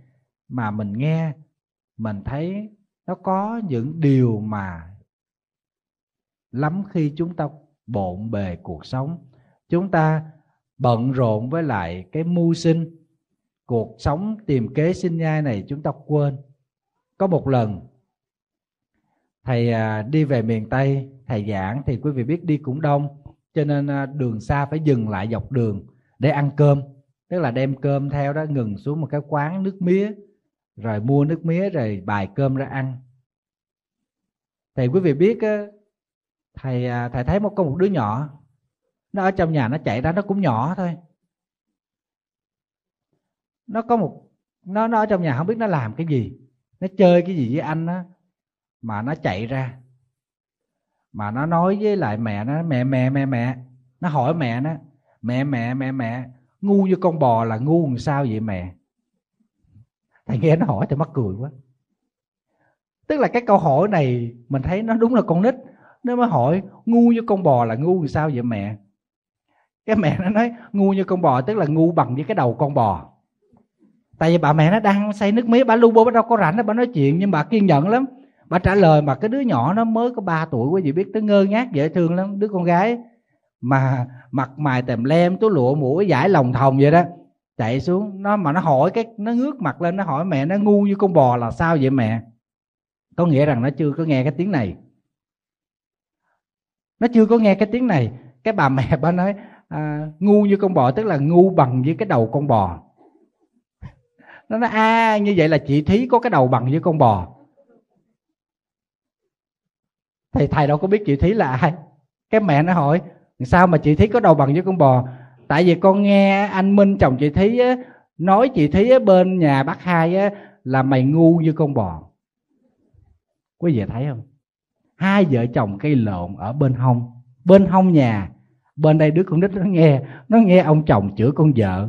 [SPEAKER 1] mà mình nghe, mình thấy nó có những điều mà lắm khi chúng ta bộn bề cuộc sống. Chúng ta bận rộn với lại cái mưu sinh, cuộc sống tìm kế sinh nhai này chúng ta quên. Có một lần, thầy à, đi về miền tây, thầy giảng thì quý vị biết đi cũng đông, cho nên à, đường xa phải dừng lại dọc đường để ăn cơm, tức là đem cơm theo đó ngừng xuống một cái quán nước mía rồi mua nước mía, rồi bài cơm ra ăn. Thì quý vị biết thầy à, thầy thấy một con một đứa nhỏ, nó ở trong nhà nó chạy ra nó cũng nhỏ thôi. Nó có một, nó nó ở trong nhà không biết nó làm cái gì. Nó chơi cái gì với anh á, mà nó chạy ra. Mà nó nói với lại mẹ nó, mẹ mẹ mẹ mẹ. Nó hỏi mẹ nó, mẹ mẹ mẹ mẹ, ngu như con bò là ngu làm sao vậy mẹ? Thầy nghe nó hỏi thì mắc cười quá. Tức là cái câu hỏi này mình thấy nó đúng là con nít. Nó mới hỏi, ngu như con bò là ngu sao vậy mẹ? Cái mẹ nó nói, ngu như con bò tức là ngu bằng với cái đầu con bò. Tại vì bà mẹ nó đang say nước mía bà lu bô bà đâu có rảnh bà nói chuyện, nhưng bà kiên nhẫn lắm. Bà trả lời mà cái đứa nhỏ nó mới có 3 tuổi quý vị biết tới ngơ ngác, dễ thương lắm, đứa con gái. Mà mặt mày tèm lem, túi lụa mũi, giải lòng thòng vậy đó chạy xuống. Nó mà nó hỏi cái nó ngước mặt lên nó hỏi mẹ nó ngu như con bò là sao vậy mẹ? Có nghĩa rằng nó chưa có nghe cái tiếng này. Nó chưa có nghe cái tiếng này. Cái bà mẹ bà nói à, ngu như con bò tức là ngu bằng với cái đầu con bò. Nó nói a à, như vậy là chị thí có cái đầu bằng với con bò. Thầy thầy đâu có biết chị thí là ai. Cái mẹ nó hỏi sao mà chị thí có đầu bằng với con bò? Tại vì con nghe anh minh chồng chị thí á, nói chị thí ở bên nhà bác hai á, là mày ngu như con bò. Quý vị thấy không? Hai vợ chồng cây lộn ở bên hông bên hông nhà. Bên đây đứa con nít nó nghe nó nghe ông chồng chửi con vợ.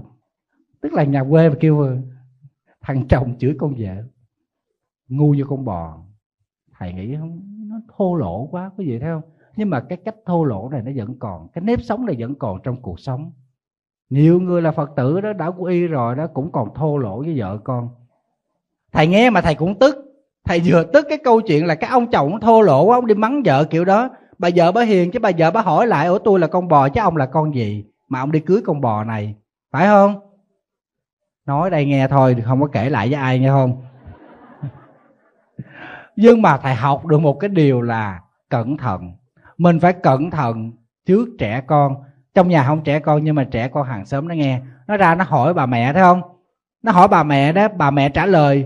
[SPEAKER 1] Tức là nhà quê mà kêu thằng chồng chửi con vợ. Ngu như con bò. Thầy nghĩ không nó thô lỗ quá quý vị thấy không? Nhưng mà cái cách thô lỗ này nó vẫn còn cái nếp sống này vẫn còn trong cuộc sống nhiều người là phật tử đó, đã quy y rồi đó, cũng còn thô lỗ với vợ con. Thầy nghe mà thầy cũng tức. Thầy vừa tức cái câu chuyện là cái ông chồng thô lỗ quá, ông đi mắng vợ kiểu đó. Bà vợ bà hiền, chứ bà vợ bà hỏi lại, ủa tôi là con bò, chứ ông là con gì? Mà ông đi cưới con bò này. Phải không? Nói đây nghe thôi, không có kể lại với ai nghe không? Nhưng mà thầy học được một cái điều là cẩn thận. Mình phải cẩn thận trước trẻ con trong nhà không trẻ con, nhưng mà trẻ con hàng xóm nó nghe. Nó ra, nó hỏi bà mẹ, thấy không? Nó hỏi bà mẹ đó, bà mẹ trả lời,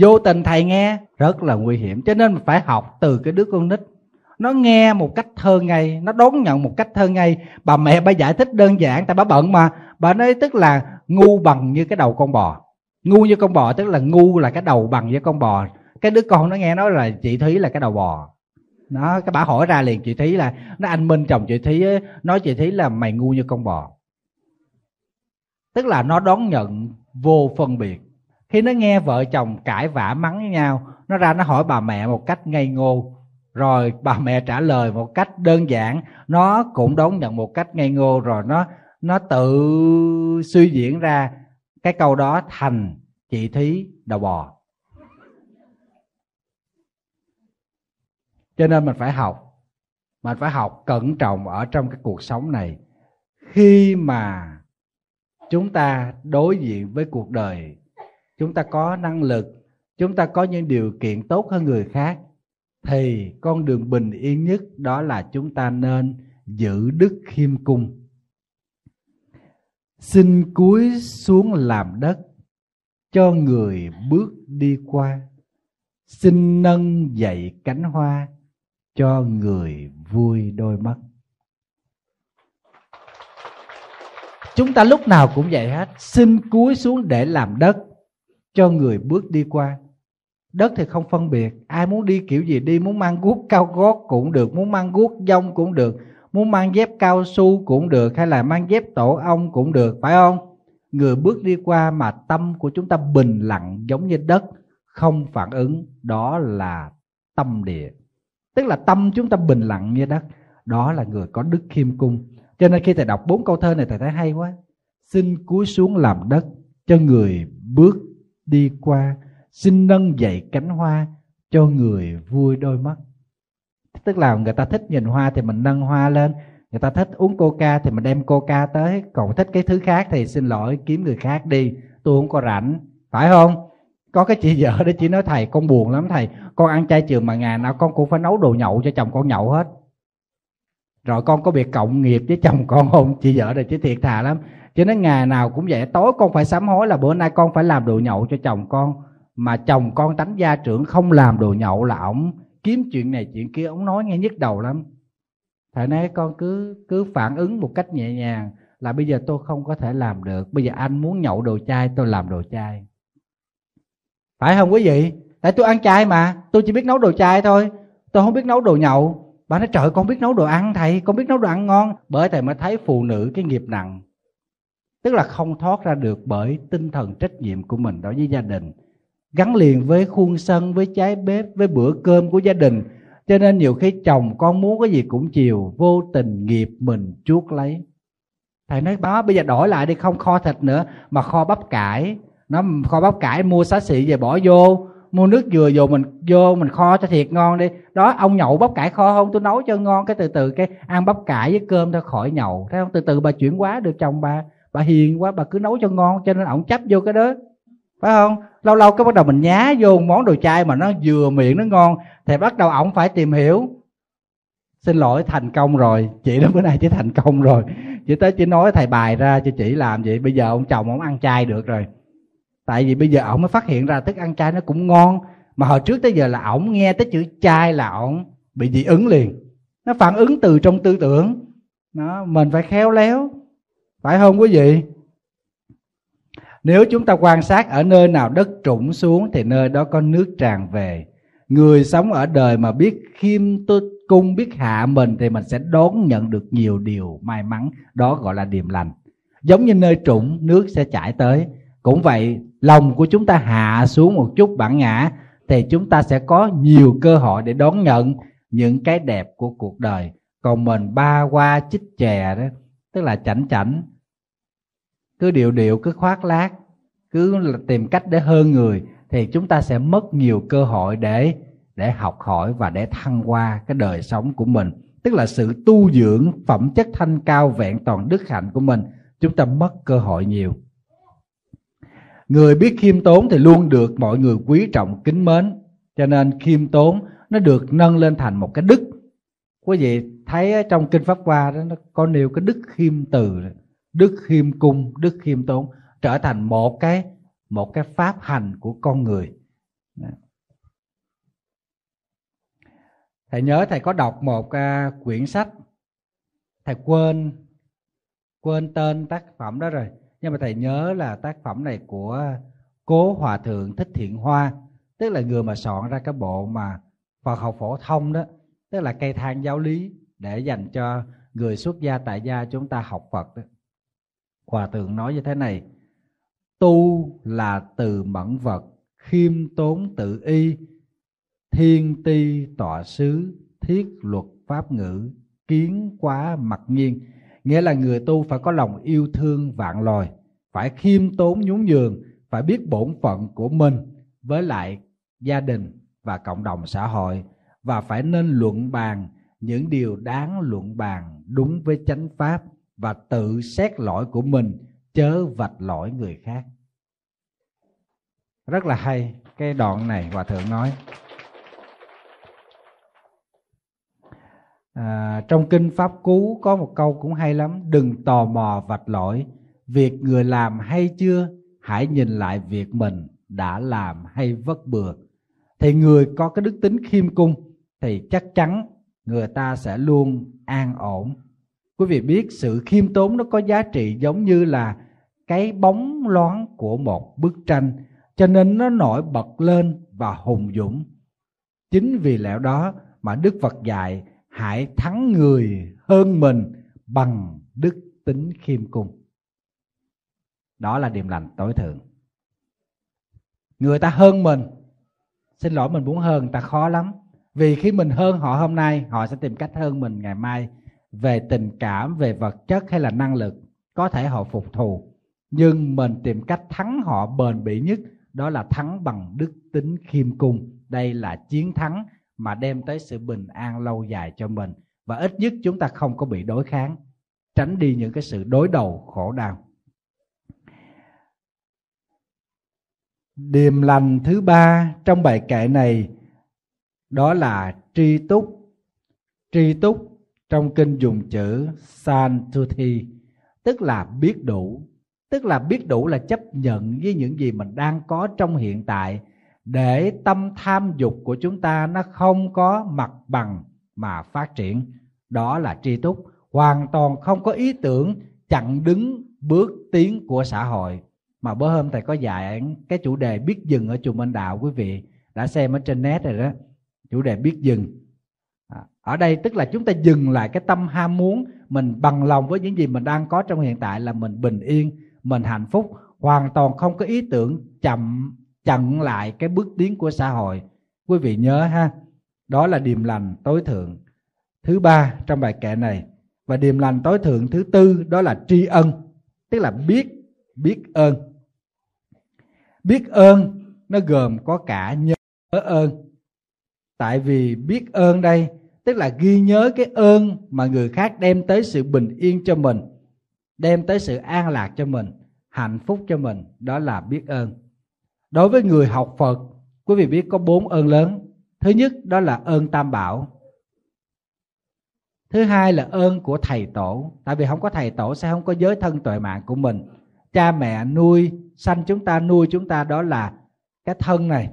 [SPEAKER 1] vô tình thầy nghe. Rất là nguy hiểm. Cho nên phải học từ cái đứa con nít. Nó nghe một cách thơ ngây, nó đón nhận một cách thơ ngây. Bà mẹ, bà giải thích đơn giản, tại bà bận mà. Bà nói tức là ngu bằng như cái đầu con bò. Ngu như con bò tức là ngu là cái đầu bằng với con bò. Cái đứa con nó nghe nói là chị thúy là cái đầu bò nó, cái bà hỏi ra liền, chị thấy là, nó anh minh chồng chị thấy nói chị thấy là mày ngu như con bò. Tức là nó đón nhận vô phân biệt. Khi nó nghe vợ chồng cãi vã mắng với nhau, nó ra nó hỏi bà mẹ một cách ngây ngô. Rồi bà mẹ trả lời một cách đơn giản, nó cũng đón nhận một cách ngây ngô, rồi nó nó tự suy diễn ra cái câu đó thành chị thí đầu bò. Cho nên mình phải học. Mình phải học cẩn trọng ở trong cái cuộc sống này. Khi mà chúng ta đối diện với cuộc đời, chúng ta có năng lực, chúng ta có những điều kiện tốt hơn người khác, thì con đường bình yên nhất đó là chúng ta nên giữ đức khiêm cung. Xin cúi xuống làm đất cho người bước đi qua. Xin nâng dậy cánh hoa cho người vui đôi mắt. Chúng ta lúc nào cũng vậy hết. Xin cúi xuống để làm đất cho người bước đi qua. Đất thì không phân biệt. Ai muốn đi kiểu gì đi, muốn mang guốc cao gót cũng được, muốn mang guốc dông cũng được, muốn mang dép cao su cũng được, hay là mang dép tổ ong cũng được, phải không? Người bước đi qua mà tâm của chúng ta bình lặng giống như đất, không phản ứng, đó là tâm địa tức là tâm chúng ta bình lặng như đất. Đó là người có đức khiêm cung. Cho nên khi thầy đọc bốn câu thơ này, thầy thấy hay quá. Xin cúi xuống làm đất cho người bước đi qua. Xin nâng dậy cánh hoa cho người vui đôi mắt. Tức là người ta thích nhìn hoa thì mình nâng hoa lên. Người ta thích uống coca thì mình đem coca tới. Còn thích cái thứ khác thì xin lỗi, kiếm người khác đi. Tôi không có rảnh. Phải không? Có cái chị vợ đó, chị nói, thầy, con buồn lắm, thầy. Con ăn chay trường mà ngày nào con cũng phải nấu đồ nhậu cho chồng con nhậu hết. Rồi con có việc cộng nghiệp với chồng con không? Chị vợ này chị thiệt thà lắm. Cho nên ngày nào cũng vậy, tối con phải sám hối là bữa nay con phải làm đồ nhậu cho chồng con. Mà chồng con tánh gia trưởng không làm đồ nhậu là ổng kiếm chuyện này chuyện kia, ổng nói nghe nhức đầu lắm. Thầy nói, con cứ cứ phản ứng một cách nhẹ nhàng là bây giờ tôi không có thể làm được. Bây giờ anh muốn nhậu đồ chay, tôi làm đồ chay phải không quý vị? Tại tôi ăn chay mà, tôi chỉ biết nấu đồ chay thôi. Tôi không biết nấu đồ nhậu. Bà nói, trời, con biết nấu đồ ăn thầy, con biết nấu đồ ăn ngon. Bởi thầy mới thấy phụ nữ cái nghiệp nặng. Tức là không thoát ra được bởi tinh thần trách nhiệm của mình đối với gia đình. Gắn liền với khuôn sân, với trái bếp, với bữa cơm của gia đình. Cho nên nhiều khi chồng con muốn cái gì cũng chiều, vô tình nghiệp mình chuốc lấy. Thầy nói, bá, bây giờ đổi lại đi, không kho thịt nữa, mà kho bắp cải nó kho bắp cải mua xá xị về bỏ vô, mua nước dừa vô mình vô mình kho cho thiệt ngon đi. Đó, ông nhậu bắp cải kho không? Tôi nấu cho ngon, cái từ từ cái ăn bắp cải với cơm thôi, khỏi nhậu. Thấy không? Từ từ bà chuyển quá được chồng bà bà hiền quá, bà cứ nấu cho ngon, cho nên ổng chấp vô cái đó. Phải không? Lâu lâu cái bắt đầu mình nhá vô món đồ chay mà nó vừa miệng, nó ngon, thì bắt đầu ổng phải tìm hiểu. Xin lỗi, thành công rồi. Chị đó bữa nay chỉ thành công rồi. Chị tới chỉ nói thầy bài ra cho chị làm vậy. Bây giờ ông chồng ông ăn chay được rồi tại vì bây giờ ổng mới phát hiện ra thức ăn chay nó cũng ngon, mà hồi trước tới giờ là ổng nghe tới chữ chay là ổng bị dị ứng liền. Nó phản ứng từ trong tư tưởng. Nó, mình phải khéo léo, phải không quý vị? Nếu chúng ta quan sát ở nơi nào đất trũng xuống thì nơi đó có nước tràn về. Người sống ở đời mà biết khiêm tốt cung biết hạ mình thì mình sẽ đón nhận được nhiều điều may mắn. Đó gọi là điềm lành. Giống như nơi trũng, nước sẽ chảy tới cũng vậy, lòng của chúng ta hạ xuống một chút bản ngã, thì chúng ta sẽ có nhiều cơ hội để đón nhận những cái đẹp của cuộc đời. Còn mình ba qua chích chè đó, tức là chảnh chảnh, cứ điệu điệu, cứ khoác lác, cứ tìm cách để hơn người, thì chúng ta sẽ mất nhiều cơ hội để để học hỏi và để thăng hoa cái đời sống của mình. Tức là sự tu dưỡng phẩm chất thanh cao vẹn toàn đức hạnh của mình, chúng ta mất cơ hội nhiều người biết khiêm tốn thì luôn được mọi người quý trọng kính mến. Cho nên khiêm tốn nó được nâng lên thành một cái đức. Quý vị thấy trong kinh pháp hoa đó nó có nêu cái đức khiêm từ. Đức khiêm cung đức khiêm tốn trở thành một cái một cái pháp hành của con người. Thầy nhớ thầy có đọc một uh, quyển sách thầy quên quên tên tác phẩm đó rồi nhưng mà thầy nhớ là tác phẩm này của cố hòa thượng thích thiện hoa, tức là người mà soạn ra cái bộ mà Phật học phổ thông đó, tức là cây thang giáo lý, để dành cho người xuất gia tại gia chúng ta học Phật đó. Hòa thượng nói như thế này, Tu là từ mẫn vật, Khiêm tốn tự y, Thiên ti tọa xứ, Thiết luật pháp ngữ, Kiến quá mặc nhiên Nghĩa là người tu phải có lòng yêu thương vạn loài, Phải khiêm tốn nhún nhường, Phải biết bổn phận của mình Với lại gia đình và cộng đồng xã hội Và phải nên luận bàn những điều đáng luận bàn đúng với chánh pháp và tự xét lỗi của mình, chớ vạch lỗi người khác. Rất là hay cái đoạn này, hòa thượng nói. À, trong kinh pháp cú có một câu cũng hay lắm đừng tò mò vạch lỗi việc người làm hay chưa hãy nhìn lại việc mình đã làm hay vất bừa. Thì người có cái đức tính khiêm cung thì chắc chắn người ta sẽ luôn an ổn. Quý vị biết sự khiêm tốn nó có giá trị giống như là cái bóng loáng của một bức tranh cho nên nó nổi bật lên và hùng dũng. Chính vì lẽ đó mà đức phật dạy hãy thắng người hơn mình bằng đức tính khiêm cung. Đó là điềm lành tối thượng. Người ta hơn mình, xin lỗi mình muốn hơn, người ta khó lắm. Vì khi mình hơn họ hôm nay, họ sẽ tìm cách hơn mình ngày mai. Về tình cảm, về vật chất hay là năng lực, có thể họ phục thù. Nhưng mình tìm cách thắng họ bền bỉ nhất, đó là thắng bằng đức tính khiêm cung. Đây là chiến thắng mà đem tới sự bình an lâu dài cho mình. Và ít nhất chúng ta không có bị đối kháng, tránh đi những cái sự đối đầu khổ đau. Điềm lành thứ ba trong bài kệ này, đó là tri túc. Tri túc trong kinh dùng chữ santuthi tức là biết đủ. Tức là biết đủ là chấp nhận với những gì mình đang có trong hiện tại để tâm tham dục của chúng ta nó không có mặt bằng mà phát triển. Đó là tri túc, hoàn toàn không có ý tưởng chặn đứng bước tiến của xã hội. Mà bữa hôm thầy có dạy cái chủ đề biết dừng ở chùa Minh Đạo, quý vị đã xem ở trên net rồi đó. Chủ đề biết dừng. À, ở đây tức là chúng ta dừng lại cái tâm ham muốn, mình bằng lòng với những gì mình đang có trong hiện tại là mình bình yên, mình hạnh phúc, hoàn toàn không có ý tưởng chậm chặn lại cái bước tiến của xã hội. Quý vị nhớ ha, đó là điềm lành tối thượng thứ ba trong bài kệ này. Và điềm lành tối thượng thứ tư đó là tri ân, tức là biết biết ơn. Biết ơn nó gồm có cả nhớ ơn. Tại vì biết ơn đây, tức là ghi nhớ cái ơn mà người khác đem tới sự bình yên cho mình, đem tới sự an lạc cho mình, hạnh phúc cho mình, đó là biết ơn đối với người học phật, quý vị biết có bốn ơn lớn. Thứ nhất, đó là ơn tam bảo. Thứ hai là ơn của thầy tổ. Tại vì không có thầy tổ sẽ không có giới thân tuệ mạng của mình. Cha mẹ nuôi, sanh chúng ta, nuôi chúng ta, đó là cái thân này,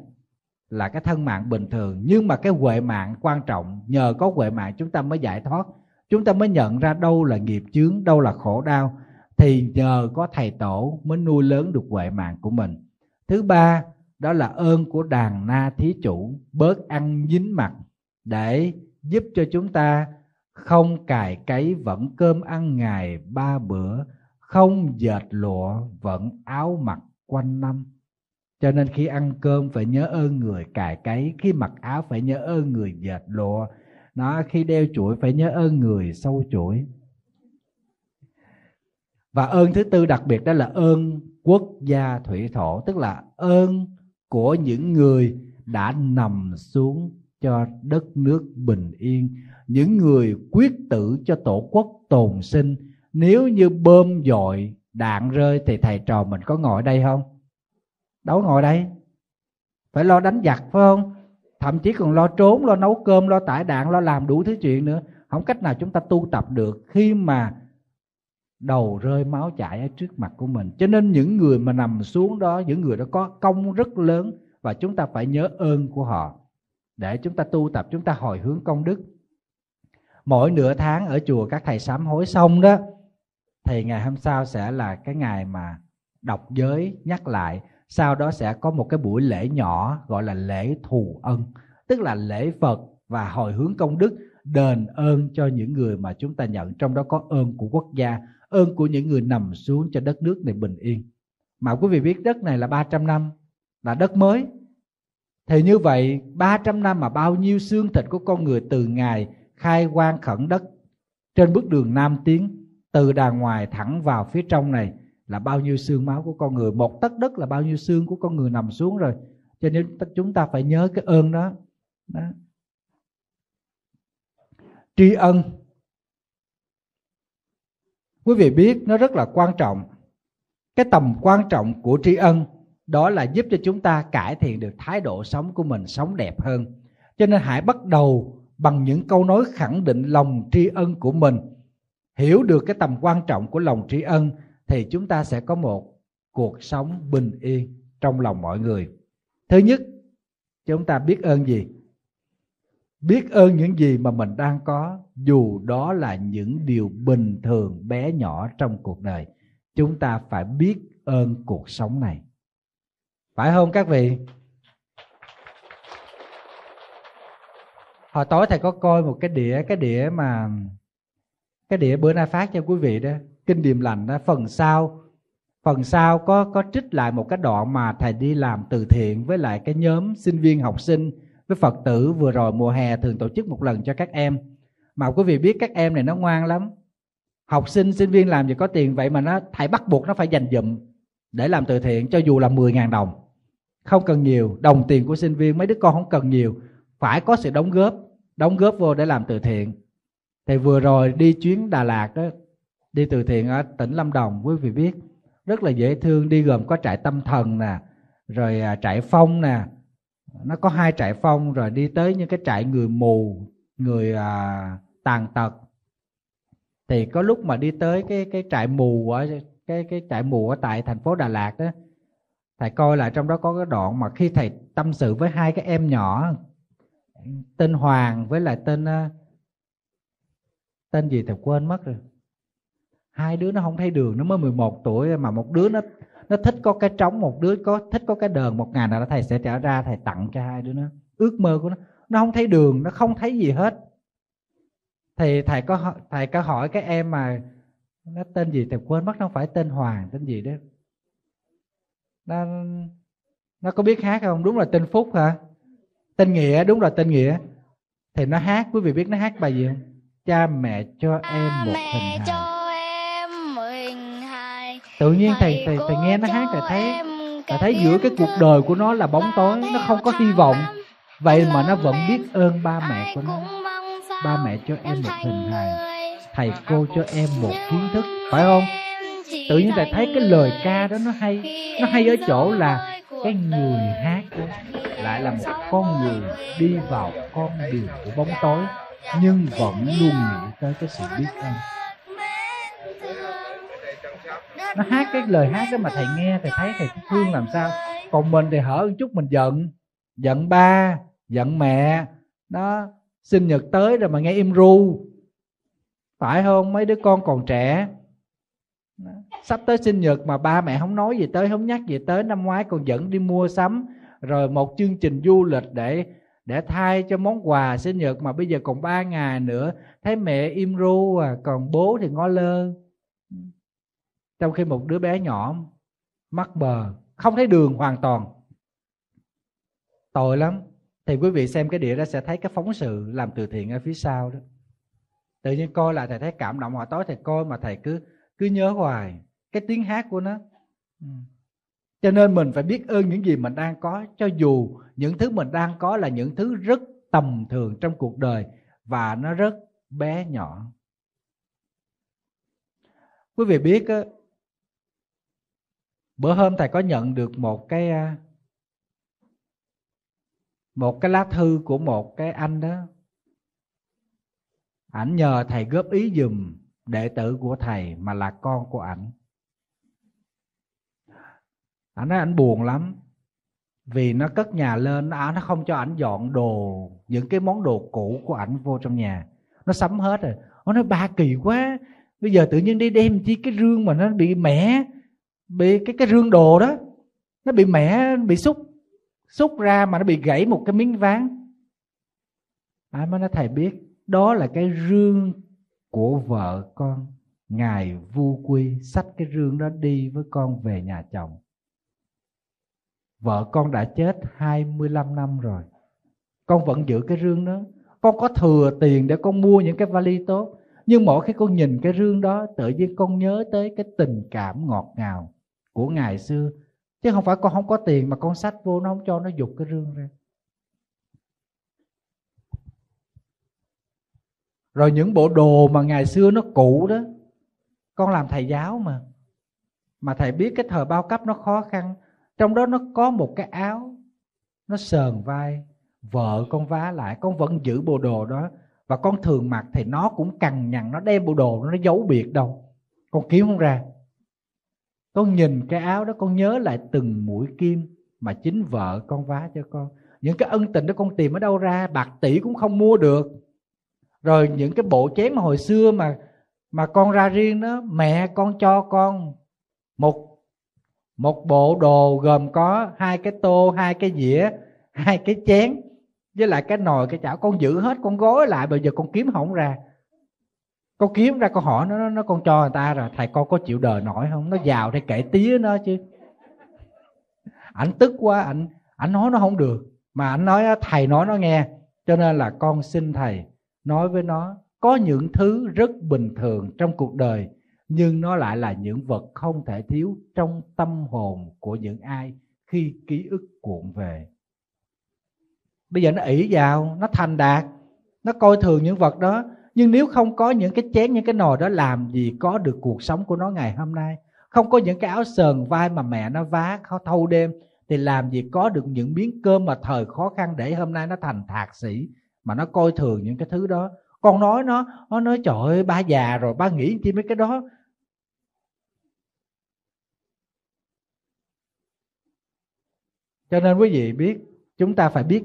[SPEAKER 1] là cái thân mạng bình thường. Nhưng mà cái huệ mạng quan trọng, nhờ có huệ mạng chúng ta mới giải thoát. Chúng ta mới nhận ra đâu là nghiệp chướng, đâu là khổ đau. Thì nhờ có thầy tổ mới nuôi lớn được huệ mạng của mình thứ ba, đó là ơn của đàn na thí chủ, bớt ăn dính mặt, để giúp cho chúng ta không cài cấy vẫn cơm ăn ngày ba bữa, không dệt lụa vẫn áo mặc quanh năm. Cho nên khi ăn cơm phải nhớ ơn người cài cấy, khi mặc áo phải nhớ ơn người dệt lụa, nó khi đeo chuỗi phải nhớ ơn người sâu chuỗi. Và ơn thứ tư đặc biệt đó là ơn quốc gia thủy thổ, tức là ơn của những người đã nằm xuống cho đất nước bình yên, những người quyết tử cho tổ quốc tồn sinh. Nếu như bơm dội đạn rơi thì thầy trò mình có ngồi đây không? Đâu ngồi đây. Phải lo đánh giặc, phải không? Thậm chí còn lo trốn, lo nấu cơm, lo tải đạn, lo làm đủ thứ chuyện nữa. Không cách nào chúng ta tu tập được khi mà đầu rơi máu chảy ở trước mặt của mình. Cho nên những người mà nằm xuống đó, những người đó có công rất lớn và chúng ta phải nhớ ơn của họ để chúng ta tu tập, chúng ta hồi hướng công đức. Mỗi nửa tháng ở chùa các thầy sám hối xong đó, thì ngày hôm sau sẽ là cái ngày mà đọc giới nhắc lại. Sau đó sẽ có một cái buổi lễ nhỏ gọi là lễ thù ân, tức là lễ phật và hồi hướng công đức, đền ơn cho những người mà chúng ta nhận. Trong đó có ơn của quốc gia ơn của những người nằm xuống cho đất nước này bình yên. Mà quý vị biết đất này là 300 năm là đất mới. Thì như vậy 300 năm mà bao nhiêu xương thịt của con người từ ngày khai quang khẩn đất trên bước đường Nam Tiến từ đàng ngoài thẳng vào phía trong này là bao nhiêu xương máu của con người. Một tấc đất là bao nhiêu xương của con người nằm xuống rồi. Cho nên chúng ta phải nhớ cái ơn đó, đó. tri ân quý vị biết nó rất là quan trọng. Cái tầm quan trọng của tri ân, đó là giúp cho chúng ta cải thiện được thái độ sống của mình sống đẹp hơn. Cho nên hãy bắt đầu bằng những câu nói khẳng định lòng tri ân của mình. Hiểu được cái tầm quan trọng của lòng tri ân, thì chúng ta sẽ có một cuộc sống bình yên trong lòng mọi người. Thứ nhất, chúng ta biết ơn gì? Biết ơn những gì mà mình đang có, dù đó là những điều bình thường bé nhỏ trong cuộc đời, chúng ta phải biết ơn cuộc sống này. Phải không các vị? Hồi tối thầy có coi một cái đĩa cái đĩa mà, cái đĩa bữa nay phát cho quý vị đó, kinh điềm lành đó, phần sau. Phần sau có có trích lại một cái đoạn mà thầy đi làm từ thiện với lại cái nhóm sinh viên, học sinh với phật tử vừa rồi mùa hè thường tổ chức một lần cho các em. Mà quý vị biết các em này nó ngoan lắm. Học sinh sinh viên làm gì có tiền, vậy mà nó thầy bắt buộc nó phải dành dụm để làm từ thiện, cho dù là 10.000 đồng. Không cần nhiều, đồng tiền của sinh viên mấy đứa con không cần nhiều. Phải có sự đóng góp đóng góp vô để làm từ thiện. Thì vừa rồi đi chuyến Đà Lạt đó, đi từ thiện ở tỉnh Lâm Đồng, quý vị biết, rất là dễ thương, đi gồm có trại tâm thần nè, rồi à, trại phong nè nó có hai trại phong rồi đi tới những cái trại người mù người à, tàn tật. Thì có lúc mà đi tới cái cái trại mù ở cái cái trại mù ở tại thành phố Đà Lạt đó thầy coi lại trong đó có cái đoạn mà khi thầy tâm sự với hai cái em nhỏ tên Hoàng với lại tên à, tên gì thầy quên mất rồi. Hai đứa nó không thấy đường nó mới 11 tuổi mà một đứa nó nó thích có cái trống một đứa có thích có cái đờn một ngày nào đó thầy sẽ trở ra thầy tặng cho hai đứa nó. Ước mơ của nó. Nó không thấy đường nó không thấy gì hết. Thì thầy có thầy có hỏi cái em mà nó tên gì? Thầy quên mất nó không phải tên Hoàng tên gì đó. Nó nó có biết hát không? Đúng là tên Phúc hả? Tên Nghĩa đúng là tên Nghĩa. Thì nó hát quý vị biết nó hát bài gì không? Cha mẹ cho em một hình hài tự nhiên thầy thầy thầy nghe nó hát thầy thấy thầy thấy giữa cái cuộc đời của nó là bóng tối nó không có hy vọng. vậy mà nó vẫn biết ơn ba mẹ của nó. ba mẹ cho em một hình hài. thầy cô cho em một kiến thức phải không? tự nhiên thầy thấy cái lời ca đó nó hay nó hay ở chỗ là cái người hát đó lại là một con người đi vào con đường của bóng tối nhưng vẫn luôn nghĩ tới cái sự biết ơn nó hát cái lời hát đó mà thầy nghe, thầy thấy thầy thương làm sao? Còn mình thì hở một chút, mình giận. Giận ba, giận mẹ. Đó, sinh nhật tới rồi mà nghe im ru. Phải không? Mấy đứa con còn trẻ. Sắp tới sinh nhật mà ba mẹ không nói gì tới, không nhắc gì tới, năm ngoái còn dẫn đi mua sắm. Rồi một chương trình du lịch để để thay cho món quà sinh nhật mà bây giờ còn ba ngày nữa. Thấy mẹ im ru à còn bố thì ngó lơ trong khi một đứa bé nhỏ mắc bờ, không thấy đường hoàn toàn, tội lắm. Thì quý vị xem cái địa đó sẽ thấy cái phóng sự làm từ thiện ở phía sau đó. Tự nhiên coi lại thầy thấy cảm động hồi tối thầy coi mà thầy cứ cứ nhớ hoài cái tiếng hát của nó. Ừ. Cho nên mình phải biết ơn những gì mình đang có, cho dù những thứ mình đang có là những thứ rất tầm thường trong cuộc đời và nó rất bé nhỏ. Quý vị biết bữa hôm thầy có nhận được một cái à, một cái lá thư của một cái anh đó. Ảnh nhờ thầy góp ý dùm đệ tử của thầy mà là con của ảnh. Ảnh nói ảnh buồn lắm, vì nó cất nhà lên, nó nó không cho ảnh dọn đồ, những cái món đồ cũ của ảnh vô trong nhà. Nó sắm hết rồi. Nó nói, ba kỳ quá, bây giờ tự nhiên đi đem chi cái rương mà nó bị mẻ bị cái cái rương đồ đó, nó bị mẻ, bị xúc xúc ra mà nó bị gãy một cái miếng ván. Ai mới nói, thầy biết, đó là cái rương của vợ con. Ngài vu quy xách cái rương đó đi với con về nhà chồng. Vợ con đã chết 25 năm rồi. Con vẫn giữ cái rương đó. Con có thừa tiền để con mua những cái vali tốt, nhưng mỗi khi con nhìn cái rương đó, tự nhiên con nhớ tới cái tình cảm ngọt ngào của ngày xưa. Chứ không phải con không có tiền mà con sách vô nó không cho nó dục cái rương ra. Rồi những bộ đồ mà ngày xưa nó cũ đó, con làm thầy giáo mà. Mà thầy biết cái thời bao cấp nó khó khăn, trong đó nó có một cái áo, nó sờn vai, vợ con vá lại, con vẫn giữ bộ đồ đó. Và con thường mặc thì nó cũng cằn nhằn, nó đem bộ đồ, nó giấu biệt đâu. Con kiếm không ra con nhìn cái áo đó, con nhớ lại từng mũi kim mà chính vợ con vá cho con. Những cái ân tình đó con tìm ở đâu ra, bạc tỷ cũng không mua được. Rồi những cái bộ chén mà hồi xưa mà mà con ra riêng đó, mẹ con cho con một một bộ đồ gồm có hai cái tô, hai cái dĩa, hai cái chén với lại cái nồi, cái chảo. Con giữ hết, con gói lại, bây giờ con kiếm không ra con kiếm ra con hỏi nó nó con cho người ta rồi, thầy con có chịu đời nổi không? Nó giàu thì kể tía nó chứ. Ảnh tức quá, ảnh ảnh nói nó không được. Mà ảnh nói thầy nói nó nghe, cho nên là con xin thầy nói với nó, có những thứ rất bình thường trong cuộc đời, nhưng nó lại là những vật không thể thiếu trong tâm hồn của những ai khi ký ức cuộn về. Bây giờ nó ỷ vào, nó thành đạt, nó coi thường những vật đó nhưng nếu không có những cái chén, những cái nồi đó, làm gì có được cuộc sống của nó ngày hôm nay? Không có những cái áo sờn vai mà mẹ nó vá khó thâu đêm, thì làm gì có được những miếng cơm mà thời khó khăn để hôm nay nó thành thạc sĩ, mà nó coi thường những cái thứ đó? Con nói nó nó nói, trời ơi, ba già rồi, ba nghĩ chi mấy cái đó? Cho nên quý vị biết, chúng ta phải biết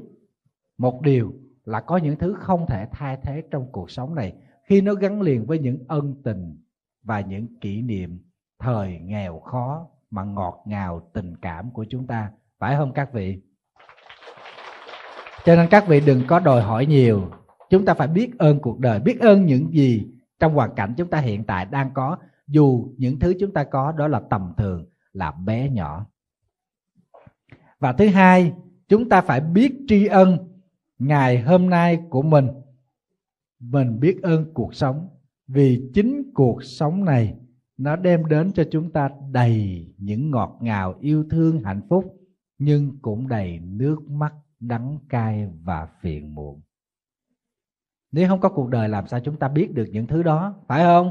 [SPEAKER 1] một điều là có những thứ không thể thay thế trong cuộc sống này khi nó gắn liền với những ân tình và những kỷ niệm thời nghèo khó mà ngọt ngào tình cảm của chúng ta. Phải không các vị? Cho nên các vị đừng có đòi hỏi nhiều. Chúng ta phải biết ơn cuộc đời, biết ơn những gì trong hoàn cảnh chúng ta hiện tại đang có. Dù những thứ chúng ta có đó là tầm thường, là bé nhỏ. Và thứ hai, chúng ta phải biết tri ân ngày hôm nay của mình mình biết ơn cuộc sống. Vì chính cuộc sống này, nó đem đến cho chúng ta đầy những ngọt ngào, yêu thương, hạnh phúc, nhưng cũng đầy nước mắt, đắng cay và phiền muộn. Nếu không có cuộc đời, làm sao chúng ta biết được những thứ đó, phải không?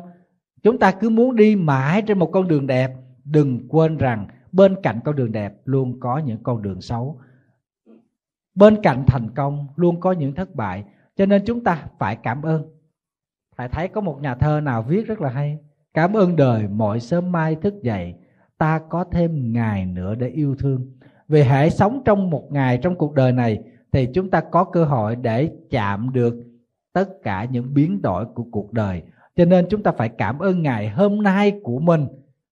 [SPEAKER 1] Chúng ta cứ muốn đi mãi trên một con đường đẹp. Đừng quên rằng bên cạnh con đường đẹp luôn có những con đường xấu bên cạnh thành công luôn có những thất bại, cho nên chúng ta phải cảm ơn. Phải thấy có một nhà thơ nào viết rất là hay, cảm ơn đời mỗi sớm mai thức dậy, ta có thêm ngày nữa để yêu thương. Vì hãy sống trong một ngày trong cuộc đời này, thì chúng ta có cơ hội để chạm được tất cả những biến đổi của cuộc đời. Cho nên chúng ta phải cảm ơn ngày hôm nay của mình,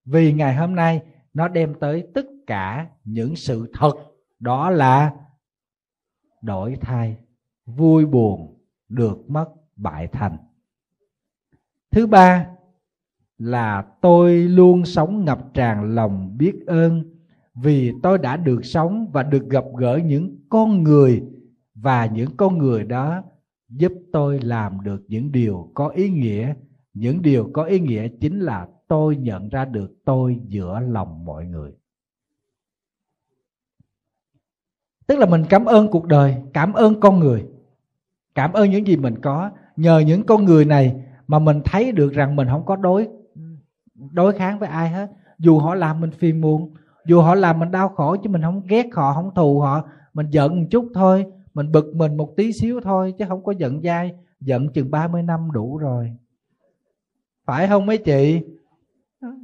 [SPEAKER 1] vì ngày hôm nay nó đem tới tất cả những sự thật. Đó là đổi thay vui buồn, được mất bại thành. Thứ ba là tôi luôn sống ngập tràn lòng biết ơn vì tôi đã được sống và được gặp gỡ những con người và những con người đó giúp tôi làm được những điều có ý nghĩa. Những điều có ý nghĩa chính là tôi nhận ra được tôi giữa lòng mọi người. Tức là mình cảm ơn cuộc đời, cảm ơn con người. Cảm ơn những gì mình có. Nhờ những con người này mà mình thấy được rằng mình không có đối đối kháng với ai hết. Dù họ làm mình phiền muộn, dù họ làm mình đau khổ chứ mình không ghét họ, không thù họ. Mình giận một chút thôi, mình bực mình một tí xíu thôi chứ không có giận dai. Giận chừng 30 năm đủ rồi. Phải không mấy chị?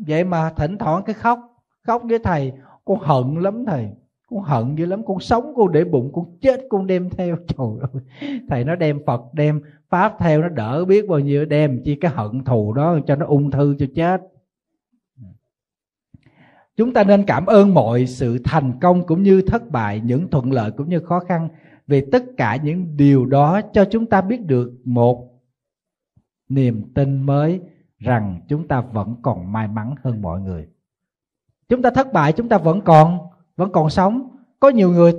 [SPEAKER 1] Vậy mà thỉnh thoảng cái khóc khóc với thầy, con hận lắm thầy con hận dữ lắm, con sống, con để bụng, con chết, con đem theo. Trời ơi, thầy nó đem phật, đem pháp theo, nó đỡ biết bao nhiêu, đem chi cái hận thù đó cho nó ung thư cho chết. Chúng ta nên cảm ơn mọi sự thành công cũng như thất bại, những thuận lợi cũng như khó khăn vì tất cả những điều đó cho chúng ta biết được một niềm tin mới rằng chúng ta vẫn còn may mắn hơn mọi người. Chúng ta thất bại, chúng ta vẫn còn vẫn còn sống. Có nhiều người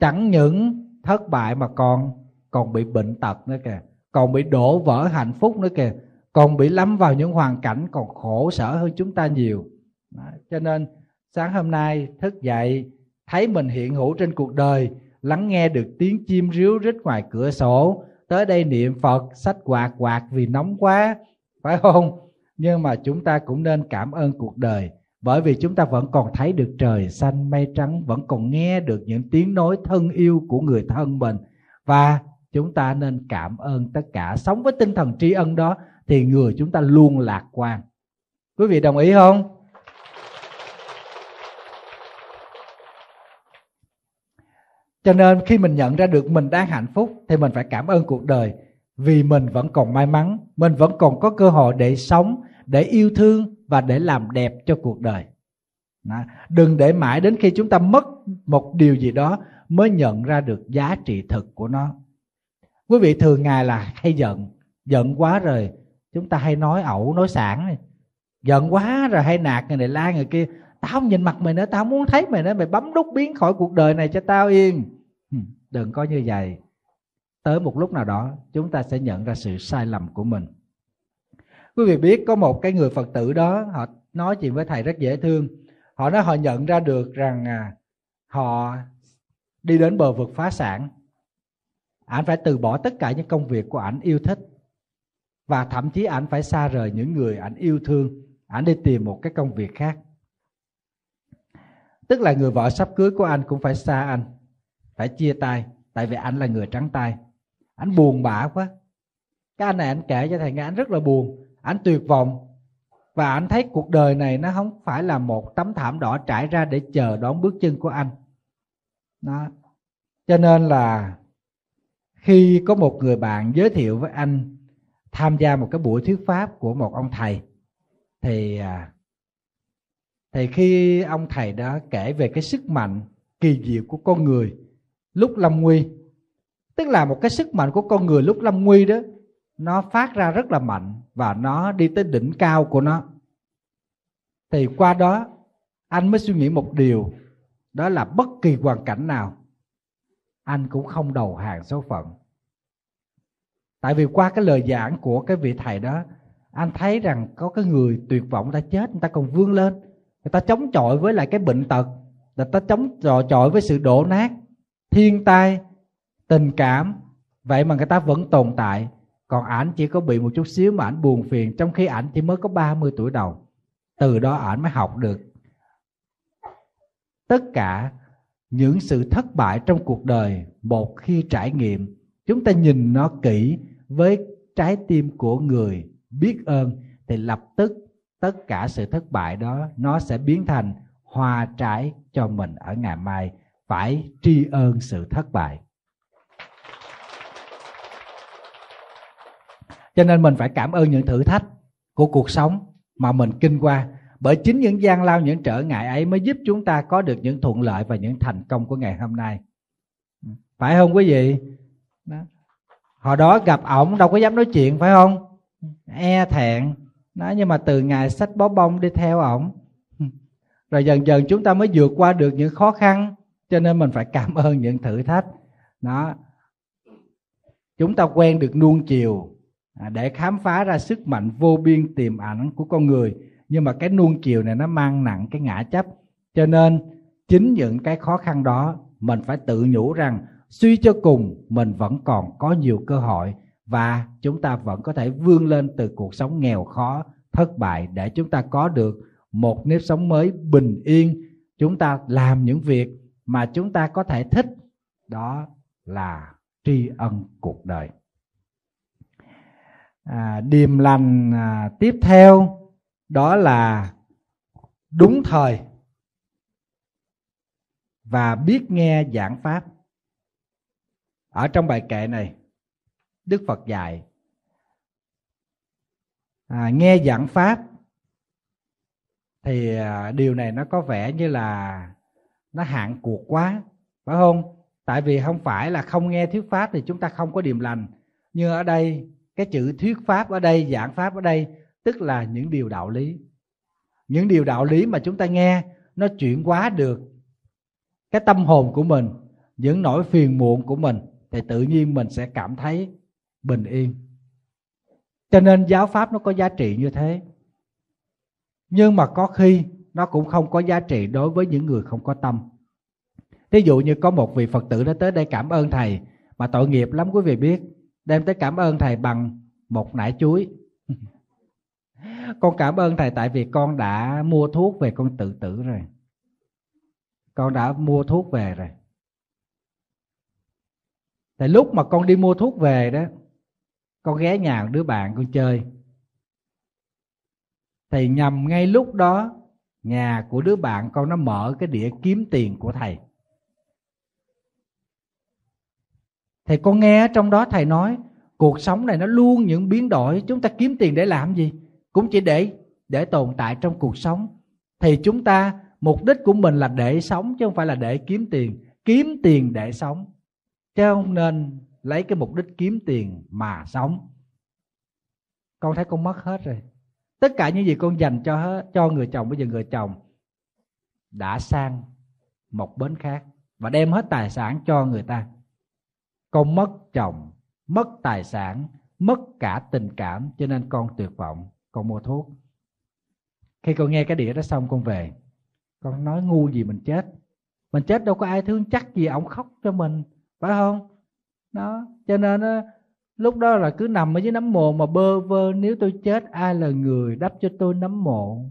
[SPEAKER 1] chẳng những thất bại mà còn còn bị bệnh tật nữa kìa, còn bị đổ vỡ hạnh phúc nữa kìa, còn bị lắm vào những hoàn cảnh còn khổ sở hơn chúng ta nhiều. Đó. cho nên sáng hôm nay thức dậy, thấy mình hiện hữu trên cuộc đời, lắng nghe được tiếng chim ríu rít ngoài cửa sổ, tới đây niệm phật, sách quạt quạt vì nóng quá, phải không? Nhưng mà chúng ta cũng nên cảm ơn cuộc đời bởi vì chúng ta vẫn còn thấy được trời xanh mây trắng, vẫn còn nghe được những tiếng nói thân yêu của người thân mình. Và chúng ta nên cảm ơn tất cả. Sống với tinh thần tri ân đó thì người chúng ta luôn lạc quan. Quý vị đồng ý không? Cho nên khi mình nhận ra được mình đang hạnh phúc thì mình phải cảm ơn cuộc đời. Vì mình vẫn còn may mắn, mình vẫn còn có cơ hội để sống, để yêu thương và để làm đẹp cho cuộc đời. Đừng để mãi đến khi chúng ta mất một điều gì đó mới nhận ra được giá trị thực của nó. Quý vị thường ngày là hay giận giận quá rồi chúng ta hay nói ẩu, nói sản này. Giận quá rồi hay nạt người này, la người kia. Tao không nhìn mặt mày nữa, tao không muốn thấy mày nữa, mày bấm nút biến khỏi cuộc đời này cho tao yên. Đừng có như vậy. Tới một lúc nào đó, chúng ta sẽ nhận ra sự sai lầm của mình quý vị biết có một cái người phật tử đó họ nói chuyện với thầy rất dễ thương. Họ nói họ nhận ra được rằng à, họ đi đến bờ vực phá sản. Ảnh phải từ bỏ tất cả những công việc của ảnh yêu thích. Và thậm chí ảnh phải xa rời những người ảnh yêu thương. Ảnh đi tìm một cái công việc khác. Tức là người vợ sắp cưới của anh cũng phải xa anh phải chia tay tại vì anh là người trắng tay. Anh buồn bã quá. Cái anh này anh kể cho thầy nghe anh rất là buồn anh tuyệt vọng. Và anh thấy cuộc đời này nó không phải là một tấm thảm đỏ trải ra để chờ đón bước chân của anh. Đó. Cho nên là khi có một người bạn giới thiệu với anh tham gia một cái buổi thuyết pháp của một ông thầy, thì à, thì khi ông thầy đó kể về cái sức mạnh, kỳ diệu của con người lúc lâm nguy, tức là một cái sức mạnh của con người lúc lâm nguy đó nó phát ra rất là mạnh và nó đi tới đỉnh cao của nó. Thì qua đó, anh mới suy nghĩ một điều, đó là bất kỳ hoàn cảnh nào, anh cũng không đầu hàng số phận. Tại vì qua cái lời giảng của cái vị thầy đó, anh thấy rằng có cái người tuyệt vọng, người ta chết, người ta còn vươn lên. Người ta chống chọi với lại cái bệnh tật, người ta chống chọi chọi với sự đổ nát, thiên tai, tình cảm, vậy mà người ta vẫn tồn tại còn ảnh chỉ có bị một chút xíu mà ảnh buồn phiền, trong khi ảnh chỉ mới có 30 tuổi đầu. Từ đó ảnh mới học được tất cả những sự thất bại trong cuộc đời một khi trải nghiệm. Chúng ta nhìn nó kỹ với trái tim của người biết ơn thì lập tức tất cả sự thất bại đó nó sẽ biến thành hoa trái cho mình ở ngày mai. Phải tri ơn sự thất bại. Cho nên mình phải cảm ơn những thử thách của cuộc sống mà mình kinh qua. Bởi chính những gian lao những trở ngại ấy mới giúp chúng ta có được những thuận lợi và những thành công của ngày hôm nay. Phải không quý vị? Đó. hồi đó gặp ổng đâu có dám nói chuyện phải không? E thẹn. Đó nhưng mà từ ngày sách bó bông đi theo ổng rồi dần dần chúng ta mới vượt qua được những khó khăn. Cho nên mình phải cảm ơn những thử thách. Đó. Chúng ta quen được nuông chiều À, để khám phá ra sức mạnh vô biên tiềm ẩn của con người. Nhưng mà cái nuông chiều này nó mang nặng cái ngã chấp. Cho nên, chính những cái khó khăn đó, mình phải tự nhủ rằng suy cho cùng, mình vẫn còn có nhiều cơ hội và chúng ta vẫn có thể vươn lên từ cuộc sống nghèo khó, thất bại để chúng ta có được một nếp sống mới bình yên. Chúng ta làm những việc mà chúng ta có thể thích. Đó là tri ân cuộc đời à, điềm lành à, tiếp theo đó là đúng thời. Và biết nghe giảng pháp. Ở trong bài kệ này đức phật dạy à, nghe giảng pháp thì à, điều này nó có vẻ như là nó hạn cuộc quá phải không? Tại vì không phải là không nghe thuyết pháp thì chúng ta không có điềm lành. Nhưng ở đây cái chữ thuyết pháp ở đây, giảng pháp ở đây, tức là những điều đạo lý. Những điều đạo lý mà chúng ta nghe, nó chuyển hóa được cái tâm hồn của mình, những nỗi phiền muộn của mình, thì tự nhiên mình sẽ cảm thấy bình yên. Cho nên giáo pháp nó có giá trị như thế. Nhưng mà có khi nó cũng không có giá trị đối với những người không có tâm. Thí dụ như có một vị phật tử đã tới đây cảm ơn thầy, mà tội nghiệp lắm, quý vị biết đem tới cảm ơn thầy bằng một nải chuối. Con cảm ơn thầy tại vì con đã mua thuốc về con tự tử rồi. Con đã mua thuốc về rồi. Tại lúc mà con đi mua thuốc về đó, con ghé nhà đứa bạn con chơi. Thì nhầm ngay lúc đó, nhà của đứa bạn con nó mở cái đĩa kiếm tiền của thầy. Thì con nghe trong đó thầy nói, cuộc sống này nó luôn những biến đổi, chúng ta kiếm tiền để làm gì? Cũng chỉ để để tồn tại trong cuộc sống. Thì chúng ta, mục đích của mình là để sống chứ không phải là để kiếm tiền. Kiếm tiền để sống. Chứ không nên lấy cái mục đích kiếm tiền mà sống. Con thấy con mất hết rồi. Tất cả những gì con dành cho hết, cho người chồng, bây giờ người chồng đã sang một bến khác và đem hết tài sản cho người ta con mất chồng, mất tài sản, mất cả tình cảm, cho nên con tuyệt vọng, con mua thuốc. Khi con nghe cái đĩa đó xong, con về. Con nói, ngu gì mình chết? Mình chết đâu có ai thương chắc gì ổng khóc cho mình, phải không? Đó, cho nên lúc đó là cứ nằm ở dưới nấm mồ mà bơ vơ, nếu tôi chết, ai là người đắp cho tôi nấm mộ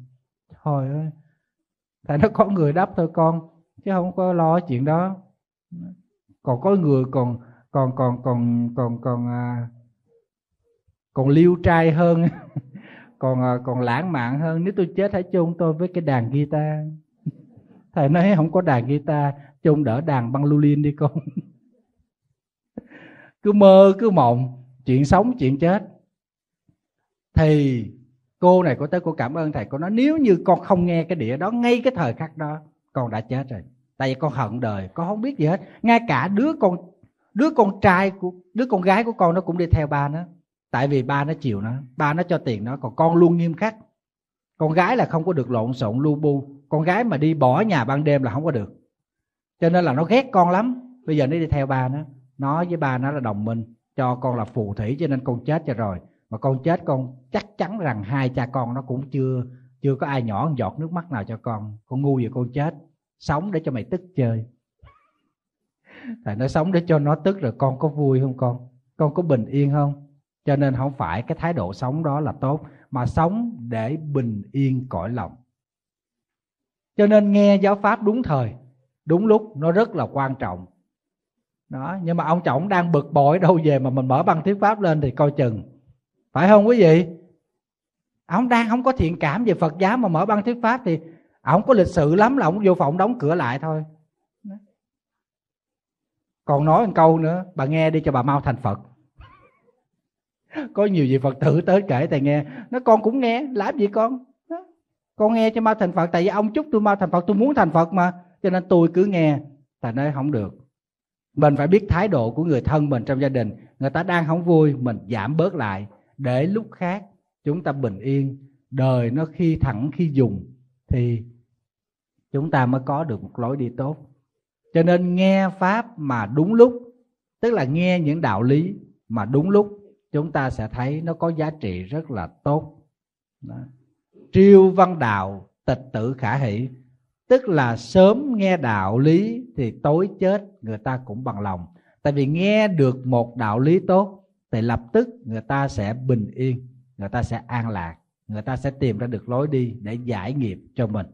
[SPEAKER 1] thôi ơi, tại nó có người đắp thôi con, chứ không có lo chuyện đó. Còn có người còn còn còn còn còn còn à, còn liêu trai hơn còn à, còn lãng mạn hơn. Nếu tôi chết hãy chôn tôi với cái đàn guitar. Thầy nói không có đàn guitar chôn đỡ đàn băng lulin đi con. Cứ mơ cứ mộng chuyện sống chuyện chết. Thì cô này cô tới cô cảm ơn thầy. Cô nói nếu như con không nghe cái đĩa đó ngay cái thời khắc đó con đã chết rồi. Tại vì con hận đời con không biết gì hết. Ngay cả đứa con đứa con trai của, đứa con gái của con nó cũng đi theo ba nó. Tại vì ba nó chịu nó, ba nó cho tiền nó, còn con luôn nghiêm khắc. Con gái là không có được lộn xộn, lu bu. Con gái mà đi bỏ nhà ban đêm là không có được. Cho nên là nó ghét con lắm. Bây giờ nó đi theo ba nó. Nó với ba nó là đồng minh. Cho con là phù thủy, cho nên con chết cho rồi. Mà con chết con chắc chắn rằng hai cha con nó cũng chưa chưa có ai nhỏ giọt nước mắt nào cho con. Con ngu vậy con chết. Sống để cho mày tức chơi thầy nói sống để cho nó tức rồi con có vui không con? Con có bình yên không? Cho nên không phải cái thái độ sống đó là tốt, mà sống để bình yên cõi lòng. Cho nên nghe giáo pháp đúng thời, đúng lúc nó rất là quan trọng. Đó, nhưng mà ông chồng đang bực bội đâu về mà mình mở băng thuyết pháp lên thì coi chừng. Phải không quý vị? Ông đang không có thiện cảm về phật giáo mà mở băng thuyết pháp thì ông có lịch sự lắm là ông vô phòng đóng cửa lại thôi còn nói một câu nữa, bà nghe đi cho bà mau thành phật. Có nhiều vị phật tử tới kể, thầy nghe. Nó con cũng nghe, làm gì con? Con nghe cho mau thành phật, tại vì ông chúc tôi mau thành phật, tôi muốn thành phật mà. Cho nên tôi cứ nghe. Thầy nói, không được. Mình phải biết thái độ của người thân mình trong gia đình. Người ta đang không vui, mình giảm bớt lại. Để lúc khác, chúng ta bình yên. Đời nó khi thẳng, khi dùng, thì chúng ta mới có được một lối đi tốt cho nên nghe pháp mà đúng lúc, tức là nghe những đạo lý mà đúng lúc, chúng ta sẽ thấy nó có giá trị rất là tốt. Đó. triêu văn đạo, tịch tử khả hỷ, tức là sớm nghe đạo lý thì tối chết người ta cũng bằng lòng. Tại vì nghe được một đạo lý tốt thì lập tức người ta sẽ bình yên, người ta sẽ an lạc, người ta sẽ tìm ra được lối đi để giải nghiệp cho mình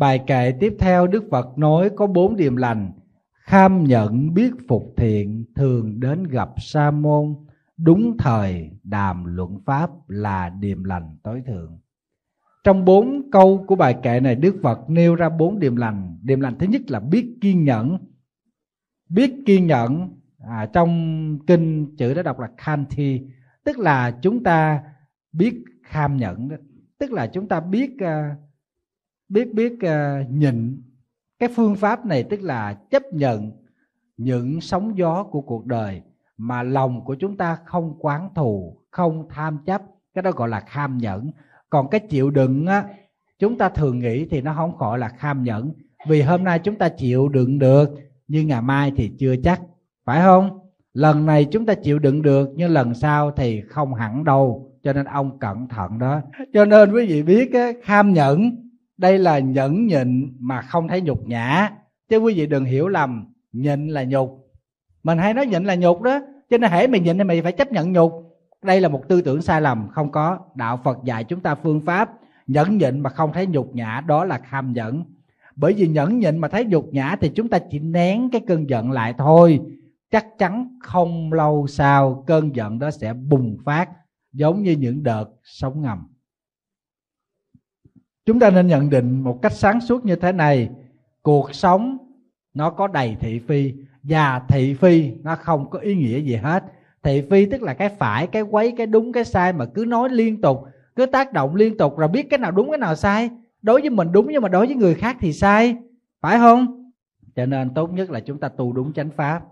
[SPEAKER 1] bài kệ tiếp theo đức phật nói có bốn điềm lành. Kham nhận biết phục thiện thường đến gặp sa môn. Đúng thời đàm luận pháp là điềm lành tối thượng. Trong bốn câu của bài kệ này đức phật nêu ra bốn điềm lành. Điềm lành thứ nhất là biết kiên nhẫn. Biết kiên nhẫn à, trong kinh chữ đã đọc là kanti tức là chúng ta biết kham nhẫn đó. Tức là chúng ta biết uh, biết biết ờ, uh, nhịn cái phương pháp này tức là chấp nhận những sóng gió của cuộc đời mà lòng của chúng ta không quán thù không tham chấp cái đó gọi là kham nhẫn. Còn cái chịu đựng á chúng ta thường nghĩ thì nó không gọi là kham nhẫn. Vì hôm nay chúng ta chịu đựng được nhưng ngày mai thì chưa chắc phải không? Lần này chúng ta chịu đựng được nhưng lần sau thì không hẳn đâu cho nên ông cẩn thận đó. Cho nên quý vị biết á, kham nhẫn đây là nhẫn nhịn mà không thấy nhục nhã. Chứ quý vị đừng hiểu lầm, nhịn là nhục. Mình hay nói nhịn là nhục đó, cho nên hễ mày nhịn thì mày phải chấp nhận nhục. Đây là một tư tưởng sai lầm, không có đạo phật dạy chúng ta phương pháp nhẫn nhịn mà không thấy nhục nhã, đó là kham nhẫn. Bởi vì nhẫn nhịn mà thấy nhục nhã thì chúng ta chỉ nén cái cơn giận lại thôi. Chắc chắn không lâu sau cơn giận đó sẽ bùng phát, giống như những đợt sóng ngầm chúng ta nên nhận định một cách sáng suốt như thế này. Cuộc sống nó có đầy thị phi và thị phi nó không có ý nghĩa gì hết. Thị phi tức là cái phải, cái quấy, cái đúng, cái sai mà cứ nói liên tục, cứ tác động liên tục rồi biết cái nào đúng, cái nào sai. Đối với mình đúng nhưng mà đối với người khác thì sai. Phải không? Cho nên tốt nhất là chúng ta tu đúng chánh pháp.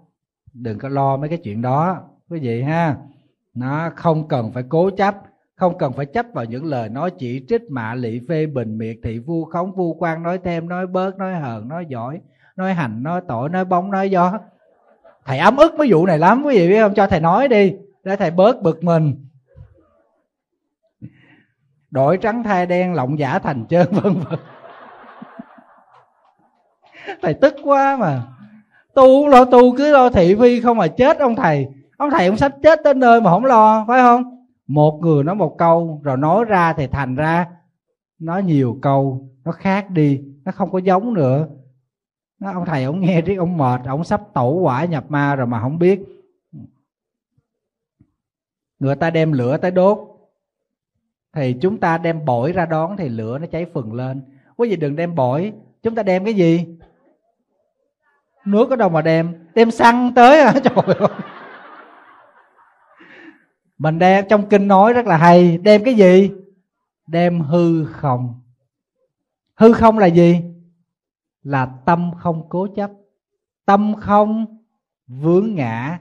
[SPEAKER 1] Đừng có lo mấy cái chuyện đó, quý vị ha. Nó không cần phải cố chấp không cần phải chấp vào những lời nói chỉ trích mạ lị phê bình miệt thị, vu khống, vu quan, nói thêm, nói bớt, nói hờn, nói giỏi, nói hành, nói tội, nói bóng, nói gió. Thầy ấm ức mấy vụ này lắm, quý vị biết không? Cho thầy nói đi, để thầy bớt bực mình. Đổi trắng thay đen lộng giả thành trơn, vân vân. Thầy tức quá mà. Tu lo tu, cứ lo thị phi không mà chết ông thầy. Ông thầy ông sắp chết tới nơi mà không lo, phải không? Một người nói một câu, rồi nói ra thì thành ra nói nhiều câu, nó khác đi, nó không có giống nữa. Nó, ông thầy ông nghe riết, ông mệt, ông sắp tẩu quả nhập ma rồi mà không biết. Người ta đem lửa tới đốt, thì chúng ta đem bổi ra đón thì lửa nó cháy phừng lên. Quý vị đừng đem bổi, chúng ta đem cái gì? Nước ở đâu mà đem đem xăng tới à trời ơi mình đem trong kinh nói rất là hay, đem cái gì? Đem hư không. Hư không là gì? Là tâm không cố chấp. Tâm không vướng ngã,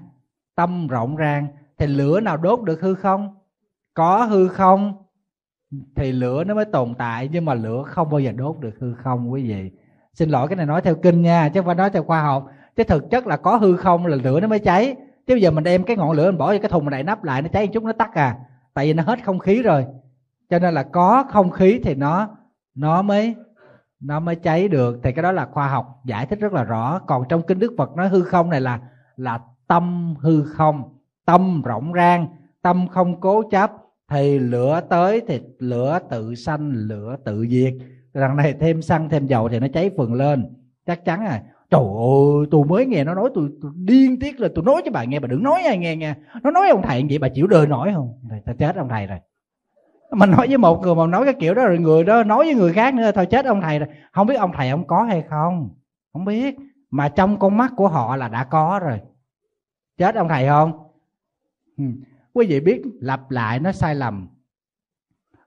[SPEAKER 1] tâm rộng ràng. Thì lửa nào đốt được hư không? Có hư không, thì lửa nó mới tồn tại. Nhưng mà lửa không bao giờ đốt được hư không, quý vị. Xin lỗi, cái này nói theo kinh nha, chứ không phải nói theo khoa học. Chứ thực chất là có hư không là lửa nó mới cháy chứ bây giờ mình đem cái ngọn lửa mình bỏ vào cái thùng mình đậy nắp lại, nó cháy một chút, nó tắt à. Tại vì nó hết không khí rồi. Cho nên là có không khí thì nó nó mới nó mới cháy được. Thì cái đó là khoa học giải thích rất là rõ. Còn trong kinh đức phật nói hư không này là là tâm hư không, tâm rộng rang, tâm không cố chấp. Thì lửa tới thì lửa tự sanh, lửa tự diệt. Đằng này thêm xăng thêm dầu thì nó cháy phừng lên. Chắc chắn rồi trời ơi tôi mới nghe nó nói tôi, tôi điên tiết là tôi nói cho bà nghe bà đừng nói ai nghe nghe. Nó nói ông thầy vậy bà chịu đời nổi không? Thầy ta chết ông thầy rồi. Mình nói với một người mà nói cái kiểu đó rồi người đó nói với người khác nữa thôi chết ông thầy rồi. Không biết ông thầy ông có hay không? Không biết. Mà trong con mắt của họ là đã có rồi. Chết ông thầy không? Ừ. quý vị biết lặp lại nó sai lầm.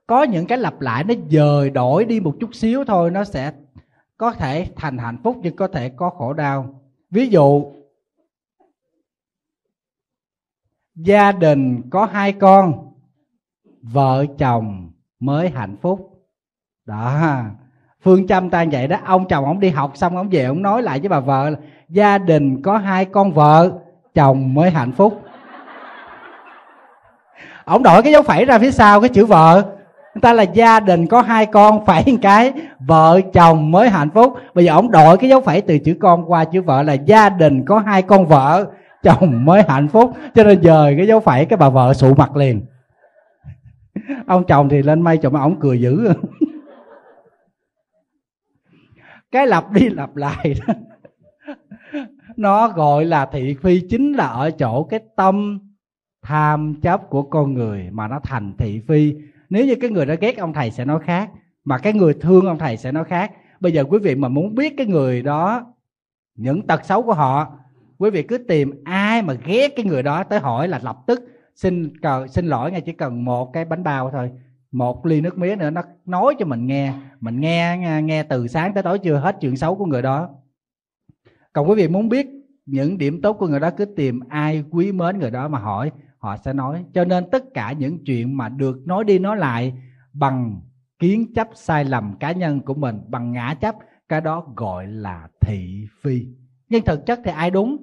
[SPEAKER 1] Có những cái lặp lại nó dời đổi đi một chút xíu thôi nó sẽ có thể thành hạnh phúc nhưng có thể có khổ đau. Ví dụ gia đình có hai con vợ chồng mới hạnh phúc. Đó. Phương châm ta vậy đó. Ông chồng ông đi học xong ông về ông nói lại với bà vợ là, gia đình có hai con vợ chồng mới hạnh phúc. Ông đổi cái dấu phẩy ra phía sau cái chữ vợ người ta là gia đình có hai con, phải một cái, vợ chồng mới hạnh phúc. Bây giờ ông đổi cái dấu phẩy từ chữ con qua chữ vợ là gia đình có hai con vợ, chồng mới hạnh phúc. Cho nên dời cái dấu phẩy cái bà vợ sụ mặt liền. Ông chồng thì lên mây chồng ông cười dữ. Cái lặp đi lặp lại đó. Nó gọi là thị phi chính là ở chỗ cái tâm tham chấp của con người mà nó thành thị phi nếu như cái người đó ghét ông thầy sẽ nói khác, mà cái người thương ông thầy sẽ nói khác. Bây giờ quý vị mà muốn biết cái người đó, những tật xấu của họ, quý vị cứ tìm ai mà ghét cái người đó tới hỏi là lập tức xin cờ, xin lỗi ngay, chỉ cần một cái bánh bao thôi. Một ly nước mía nữa, nó nói cho mình nghe mình nghe nghe từ sáng tới tối chưa hết chuyện xấu của người đó. Còn quý vị muốn biết những điểm tốt của người đó, cứ tìm ai quý mến người đó mà hỏi họ sẽ nói. Cho nên tất cả những chuyện mà được nói đi nói lại bằng kiến chấp sai lầm cá nhân của mình, bằng ngã chấp, cái đó gọi là thị phi. Nhưng thực chất thì ai đúng?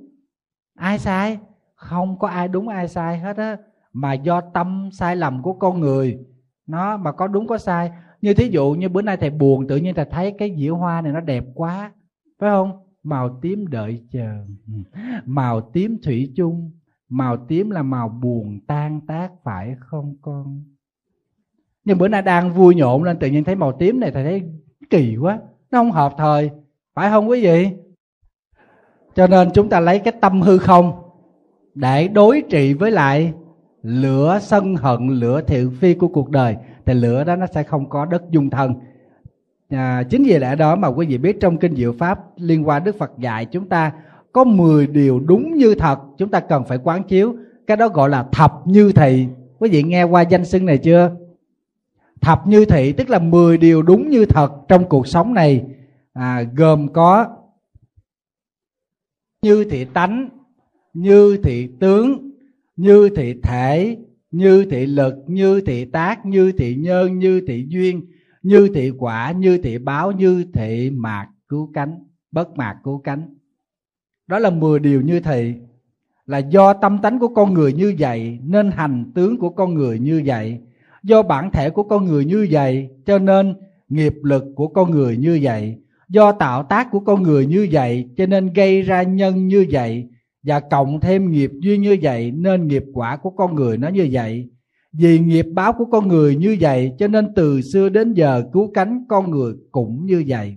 [SPEAKER 1] Ai sai? Không có ai đúng, ai sai hết á. Mà do tâm sai lầm của con người, nó mà có đúng có sai. Như thí dụ như bữa nay thầy buồn, tự nhiên thầy thấy cái dĩa hoa này nó đẹp quá, phải không? Màu tím đợi chờ. Màu tím thủy chung màu tím là màu buồn tan tác phải không con? Nhưng bữa nay đang vui nhộn lên tự nhiên thấy màu tím này thầy thấy kỳ quá. Nó không hợp thời phải không quý vị? Cho nên chúng ta lấy cái tâm hư không để đối trị với lại lửa sân hận lửa thiện phi của cuộc đời. Thì lửa đó nó sẽ không có đất dung thân. À, chính vì lẽ đó mà quý vị biết trong kinh diệu pháp liên quan đức phật dạy chúng ta có 10 điều đúng như thật chúng ta cần phải quán chiếu cái đó gọi là thập như thị quý vị nghe qua danh xưng này chưa thập như thị tức là 10 điều đúng như thật trong cuộc sống này à, gồm có như thị tánh như thị tướng như thị thể như thị lực như thị tác như thị nhân như thị duyên như thị quả như thị báo như thị mạc cứu cánh bất mạc cứu cánh đó là 10 điều như thị là do tâm tánh của con người như vậy, nên hành tướng của con người như vậy, do bản thể của con người như vậy, cho nên nghiệp lực của con người như vậy, do tạo tác của con người như vậy, cho nên gây ra nhân như vậy, và cộng thêm nghiệp duyên như vậy, nên nghiệp quả của con người nó như vậy. Vì nghiệp báo của con người như vậy, cho nên từ xưa đến giờ cứu cánh con người cũng như vậy.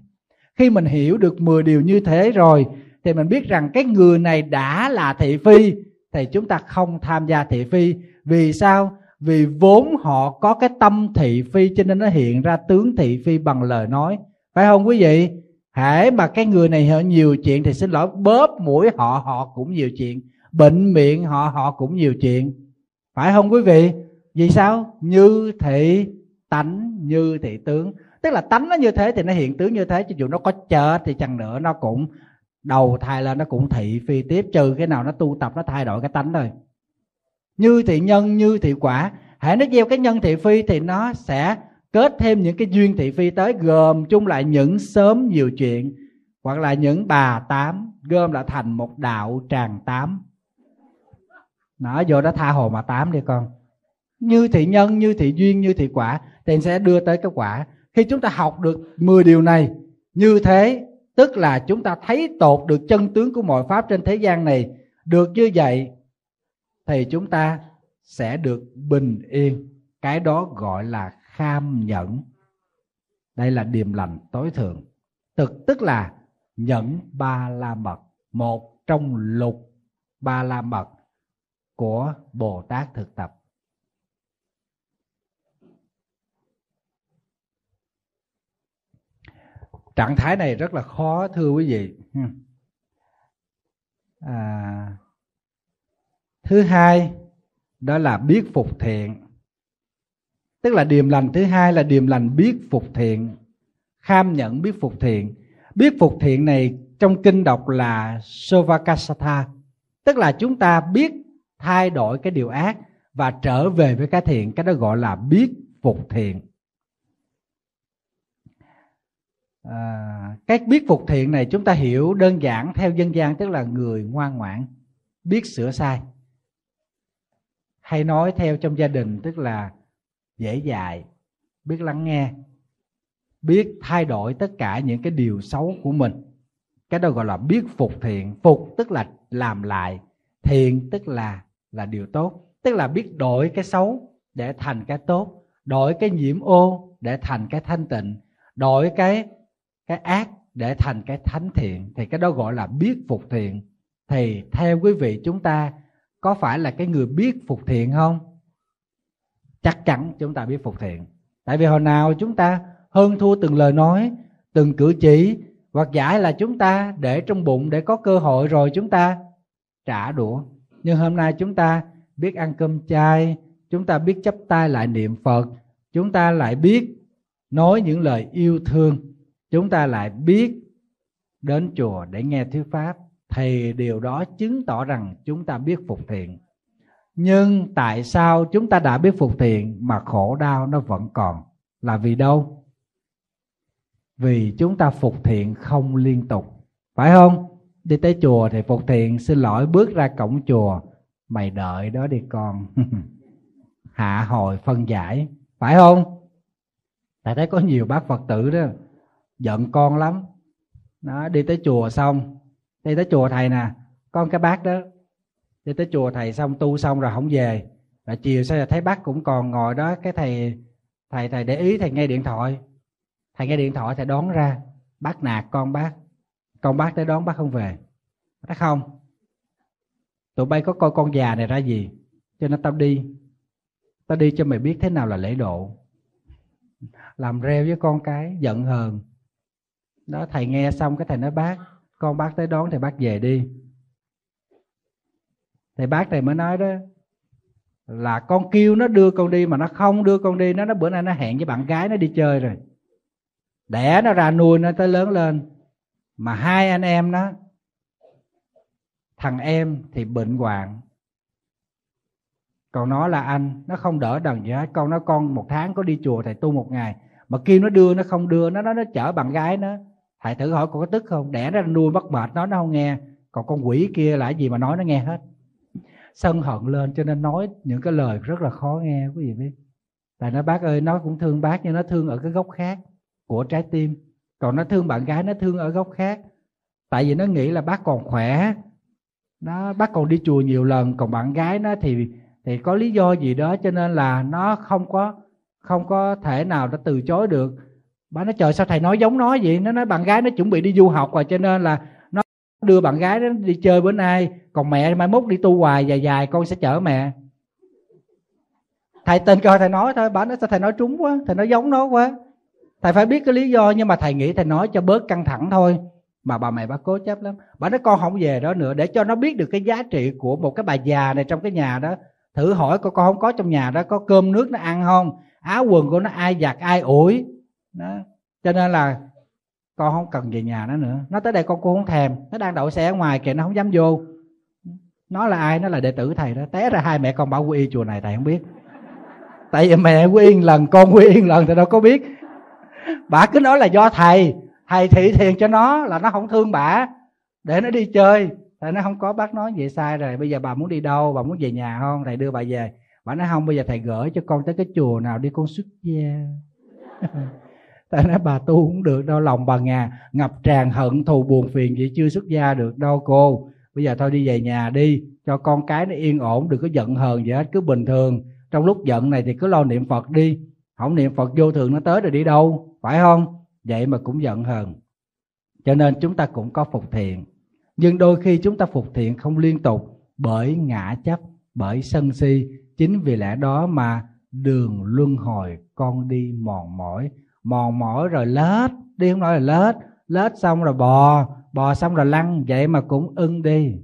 [SPEAKER 1] Khi mình hiểu được 10 điều như thế rồi thì mình biết rằng cái người này đã là thị phi, thì chúng ta không tham gia thị phi. Vì sao? Vì vốn họ có cái tâm thị phi, cho nên nó hiện ra tướng thị phi bằng lời nói. Phải không quý vị? Hễ mà cái người này họ nhiều chuyện thì xin lỗi, bóp mũi họ họ cũng nhiều chuyện. Bệnh miệng họ họ cũng nhiều chuyện. Phải không quý vị? Vì sao? Như thị tánh, như thị tướng. Tức là tánh nó như thế thì nó hiện tướng như thế, cho dù nó có chết thì chẳng nữa nó cũng đầu thai lên nó cũng thị phi tiếp, trừ cái nào nó tu tập nó thay đổi cái tánh thôi. Như thị nhân, như thị quả hãy nó gieo cái nhân thị phi thì nó sẽ kết thêm những cái duyên thị phi tới, gồm chung lại những sớm nhiều chuyện, hoặc là những bà tám, gom lại thành một đạo tràng tám. Nó vô đó tha hồ mà tám đi con. Như thị nhân, như thị duyên, như thị quả, thì sẽ đưa tới cái quả. Khi chúng ta học được 10 điều này, như thế tức là chúng ta thấy tột được chân tướng của mọi pháp trên thế gian này. Được như vậy, thì chúng ta sẽ được bình yên. Cái đó gọi là kham nhẫn. Đây là điềm lành tối thượng. Thực tức là nhẫn ba la mật một trong lục ba la mật của bồ tát thực tập. Trạng thái này rất là khó thưa quý vị. Hmm. À, thứ hai đó là biết phục thiện. Tức là điềm lành thứ hai là điềm lành biết phục thiện kham nhận biết phục thiện. Biết phục thiện này trong kinh đọc là sovakasatha. Tức là chúng ta biết thay đổi cái điều ác và trở về với cái thiện cái đó gọi là biết phục thiện. À, cái biết phục thiện này chúng ta hiểu đơn giản theo dân gian tức là người ngoan ngoãn biết sửa sai. Hay nói theo trong gia đình tức là dễ dạy biết lắng nghe biết thay đổi tất cả những cái điều xấu của mình. Cái đó gọi là biết phục thiện. Phục tức là làm lại thiện tức là là điều tốt. Tức là biết đổi cái xấu để thành cái tốt đổi cái nhiễm ô để thành cái thanh tịnh đổi cái cái ác để thành cái thánh thiện, thì cái đó gọi là biết phục thiện. Thì theo quý vị chúng ta, có phải là cái người biết phục thiện không? Chắc chắn chúng ta biết phục thiện. Tại vì hồi nào chúng ta hơn thua từng lời nói, từng cử chỉ, hoặc giải là chúng ta để trong bụng để có cơ hội rồi chúng ta trả đũa. Nhưng hôm nay chúng ta biết ăn cơm chay, chúng ta biết chấp tay lại niệm phật, chúng ta lại biết nói những lời yêu thương chúng ta lại biết đến chùa để nghe thuyết pháp. Thì điều đó chứng tỏ rằng chúng ta biết phục thiện. Nhưng tại sao chúng ta đã biết phục thiện mà khổ đau nó vẫn còn? Là vì đâu? Vì chúng ta phục thiện không liên tục. Phải không? Đi tới chùa thì phục thiện, xin lỗi, bước ra cổng chùa. Mày đợi đó đi con. Hạ hồi phân giải. Phải không? Tại thấy có nhiều bác phật tử đó giận con lắm. Nó đi tới chùa xong, đi tới chùa thầy nè con cái bác đó, đi tới chùa thầy xong, tu xong rồi không về. Và chiều sau là thấy bác cũng còn ngồi đó, cái thầy thầy thầy để ý, thầy nghe điện thoại. Thầy nghe điện thoại, thầy đón ra, bác nạt con bác. Con bác tới đón, bác không về. Bác không, tụi bay có coi con già này ra gì, cho nên tao đi. Tao đi cho mày biết thế nào là lễ độ. Làm reo với con cái, giận hờn đó, thầy nghe xong cái thầy nói, bác, con bác tới đón thì bác về đi. Thầy bác, thầy mới nói đó, là con kêu nó đưa con đi mà nó không đưa con đi, nó nó bữa nay nó hẹn với bạn gái nó đi chơi rồi. Đẻ nó ra nuôi nó tới lớn lên. Mà hai anh em nó, thằng em thì bệnh hoạn. Còn nó là anh, nó không đỡ đần gì hết. Con nó, con một tháng có đi chùa thầy tu một ngày, mà kêu nó đưa, nó không đưa, nó nó nó chở bạn gái nó thầy thử hỏi con có tức không? Đẻ ra nuôi bắt mệt nó nó không nghe. Còn con quỷ kia là gì mà nói nó nghe hết? Sân hận lên cho nên nói những cái lời rất là khó nghe, quý vị biết. Tại nó, bác ơi, nó cũng thương bác nhưng nó thương ở cái góc khác của trái tim. Còn nó thương bạn gái, nó thương ở góc khác. Tại vì nó nghĩ là bác còn khỏe. Nó, bác còn đi chùa nhiều lần, còn bạn gái nó thì thì có lý do gì đó cho nên là nó không có không có thể nào nó từ chối được bà nói, trời, sao thầy nói giống nó vậy? Nó nói, bạn gái nó chuẩn bị đi du học rồi, cho nên là nó đưa bạn gái nó đi chơi bữa nay. Còn mẹ mai mốt đi tu hoài dài dài, con sẽ chở mẹ. Thầy tên coi thầy nói thôi. Bà nói, sao thầy nói trúng quá? Thầy nói giống nó quá. Thầy phải biết cái lý do, nhưng mà thầy nghĩ thầy nói cho bớt căng thẳng thôi. Mà bà mẹ bà cố chấp lắm. Bà nói, con không về đó nữa, để cho nó biết được cái giá trị của một cái bà già này trong cái nhà đó. Thử hỏi con con không có trong nhà đó có cơm nước nó ăn không? Áo quần của nó ai giặt, ai ủi? Đó. Cho nên là con không cần về nhà nó nữa. Nó tới đây con cũng không thèm. Nó đang đậu xe ở ngoài kìa, nó không dám vô. Nó là ai? Nó là đệ tử thầy đó. Té ra hai mẹ con bảo quy y chùa này thầy không biết. Tại vì mẹ quy yên lần, con quy yên lần thì đâu có biết. Bà cứ nói là do thầy. Thầy thị thiền cho nó là nó không thương bà. Để nó đi chơi. Thầy nó không có, bác nói vậy sai rồi. Bây giờ bà muốn đi đâu? Bà muốn về nhà không? Thầy đưa bà về. Bà nói không, bây giờ thầy gửi cho con tới cái chùa nào đi con xuất gia. ta nói bà tu cũng được đâu lòng, bà ngà ngập tràn hận thù buồn phiền vậy chưa xuất gia được đâu cô. Bây giờ thôi đi về nhà đi, cho con cái nó yên ổn, đừng có giận hờn gì hết, cứ bình thường. Trong lúc giận này thì cứ lo niệm phật đi. Không niệm phật vô thường nó tới rồi đi đâu, phải không? Vậy mà cũng giận hờn. Cho nên chúng ta cũng có phục thiện. Nhưng đôi khi chúng ta phục thiện không liên tục bởi ngã chấp, bởi sân si. Chính vì lẽ đó mà đường luân hồi con đi mòn mỏi mòn mỏi rồi lết, đi không nói là lết. Lết xong rồi bò bò xong rồi lăn, vậy mà cũng ưng đi.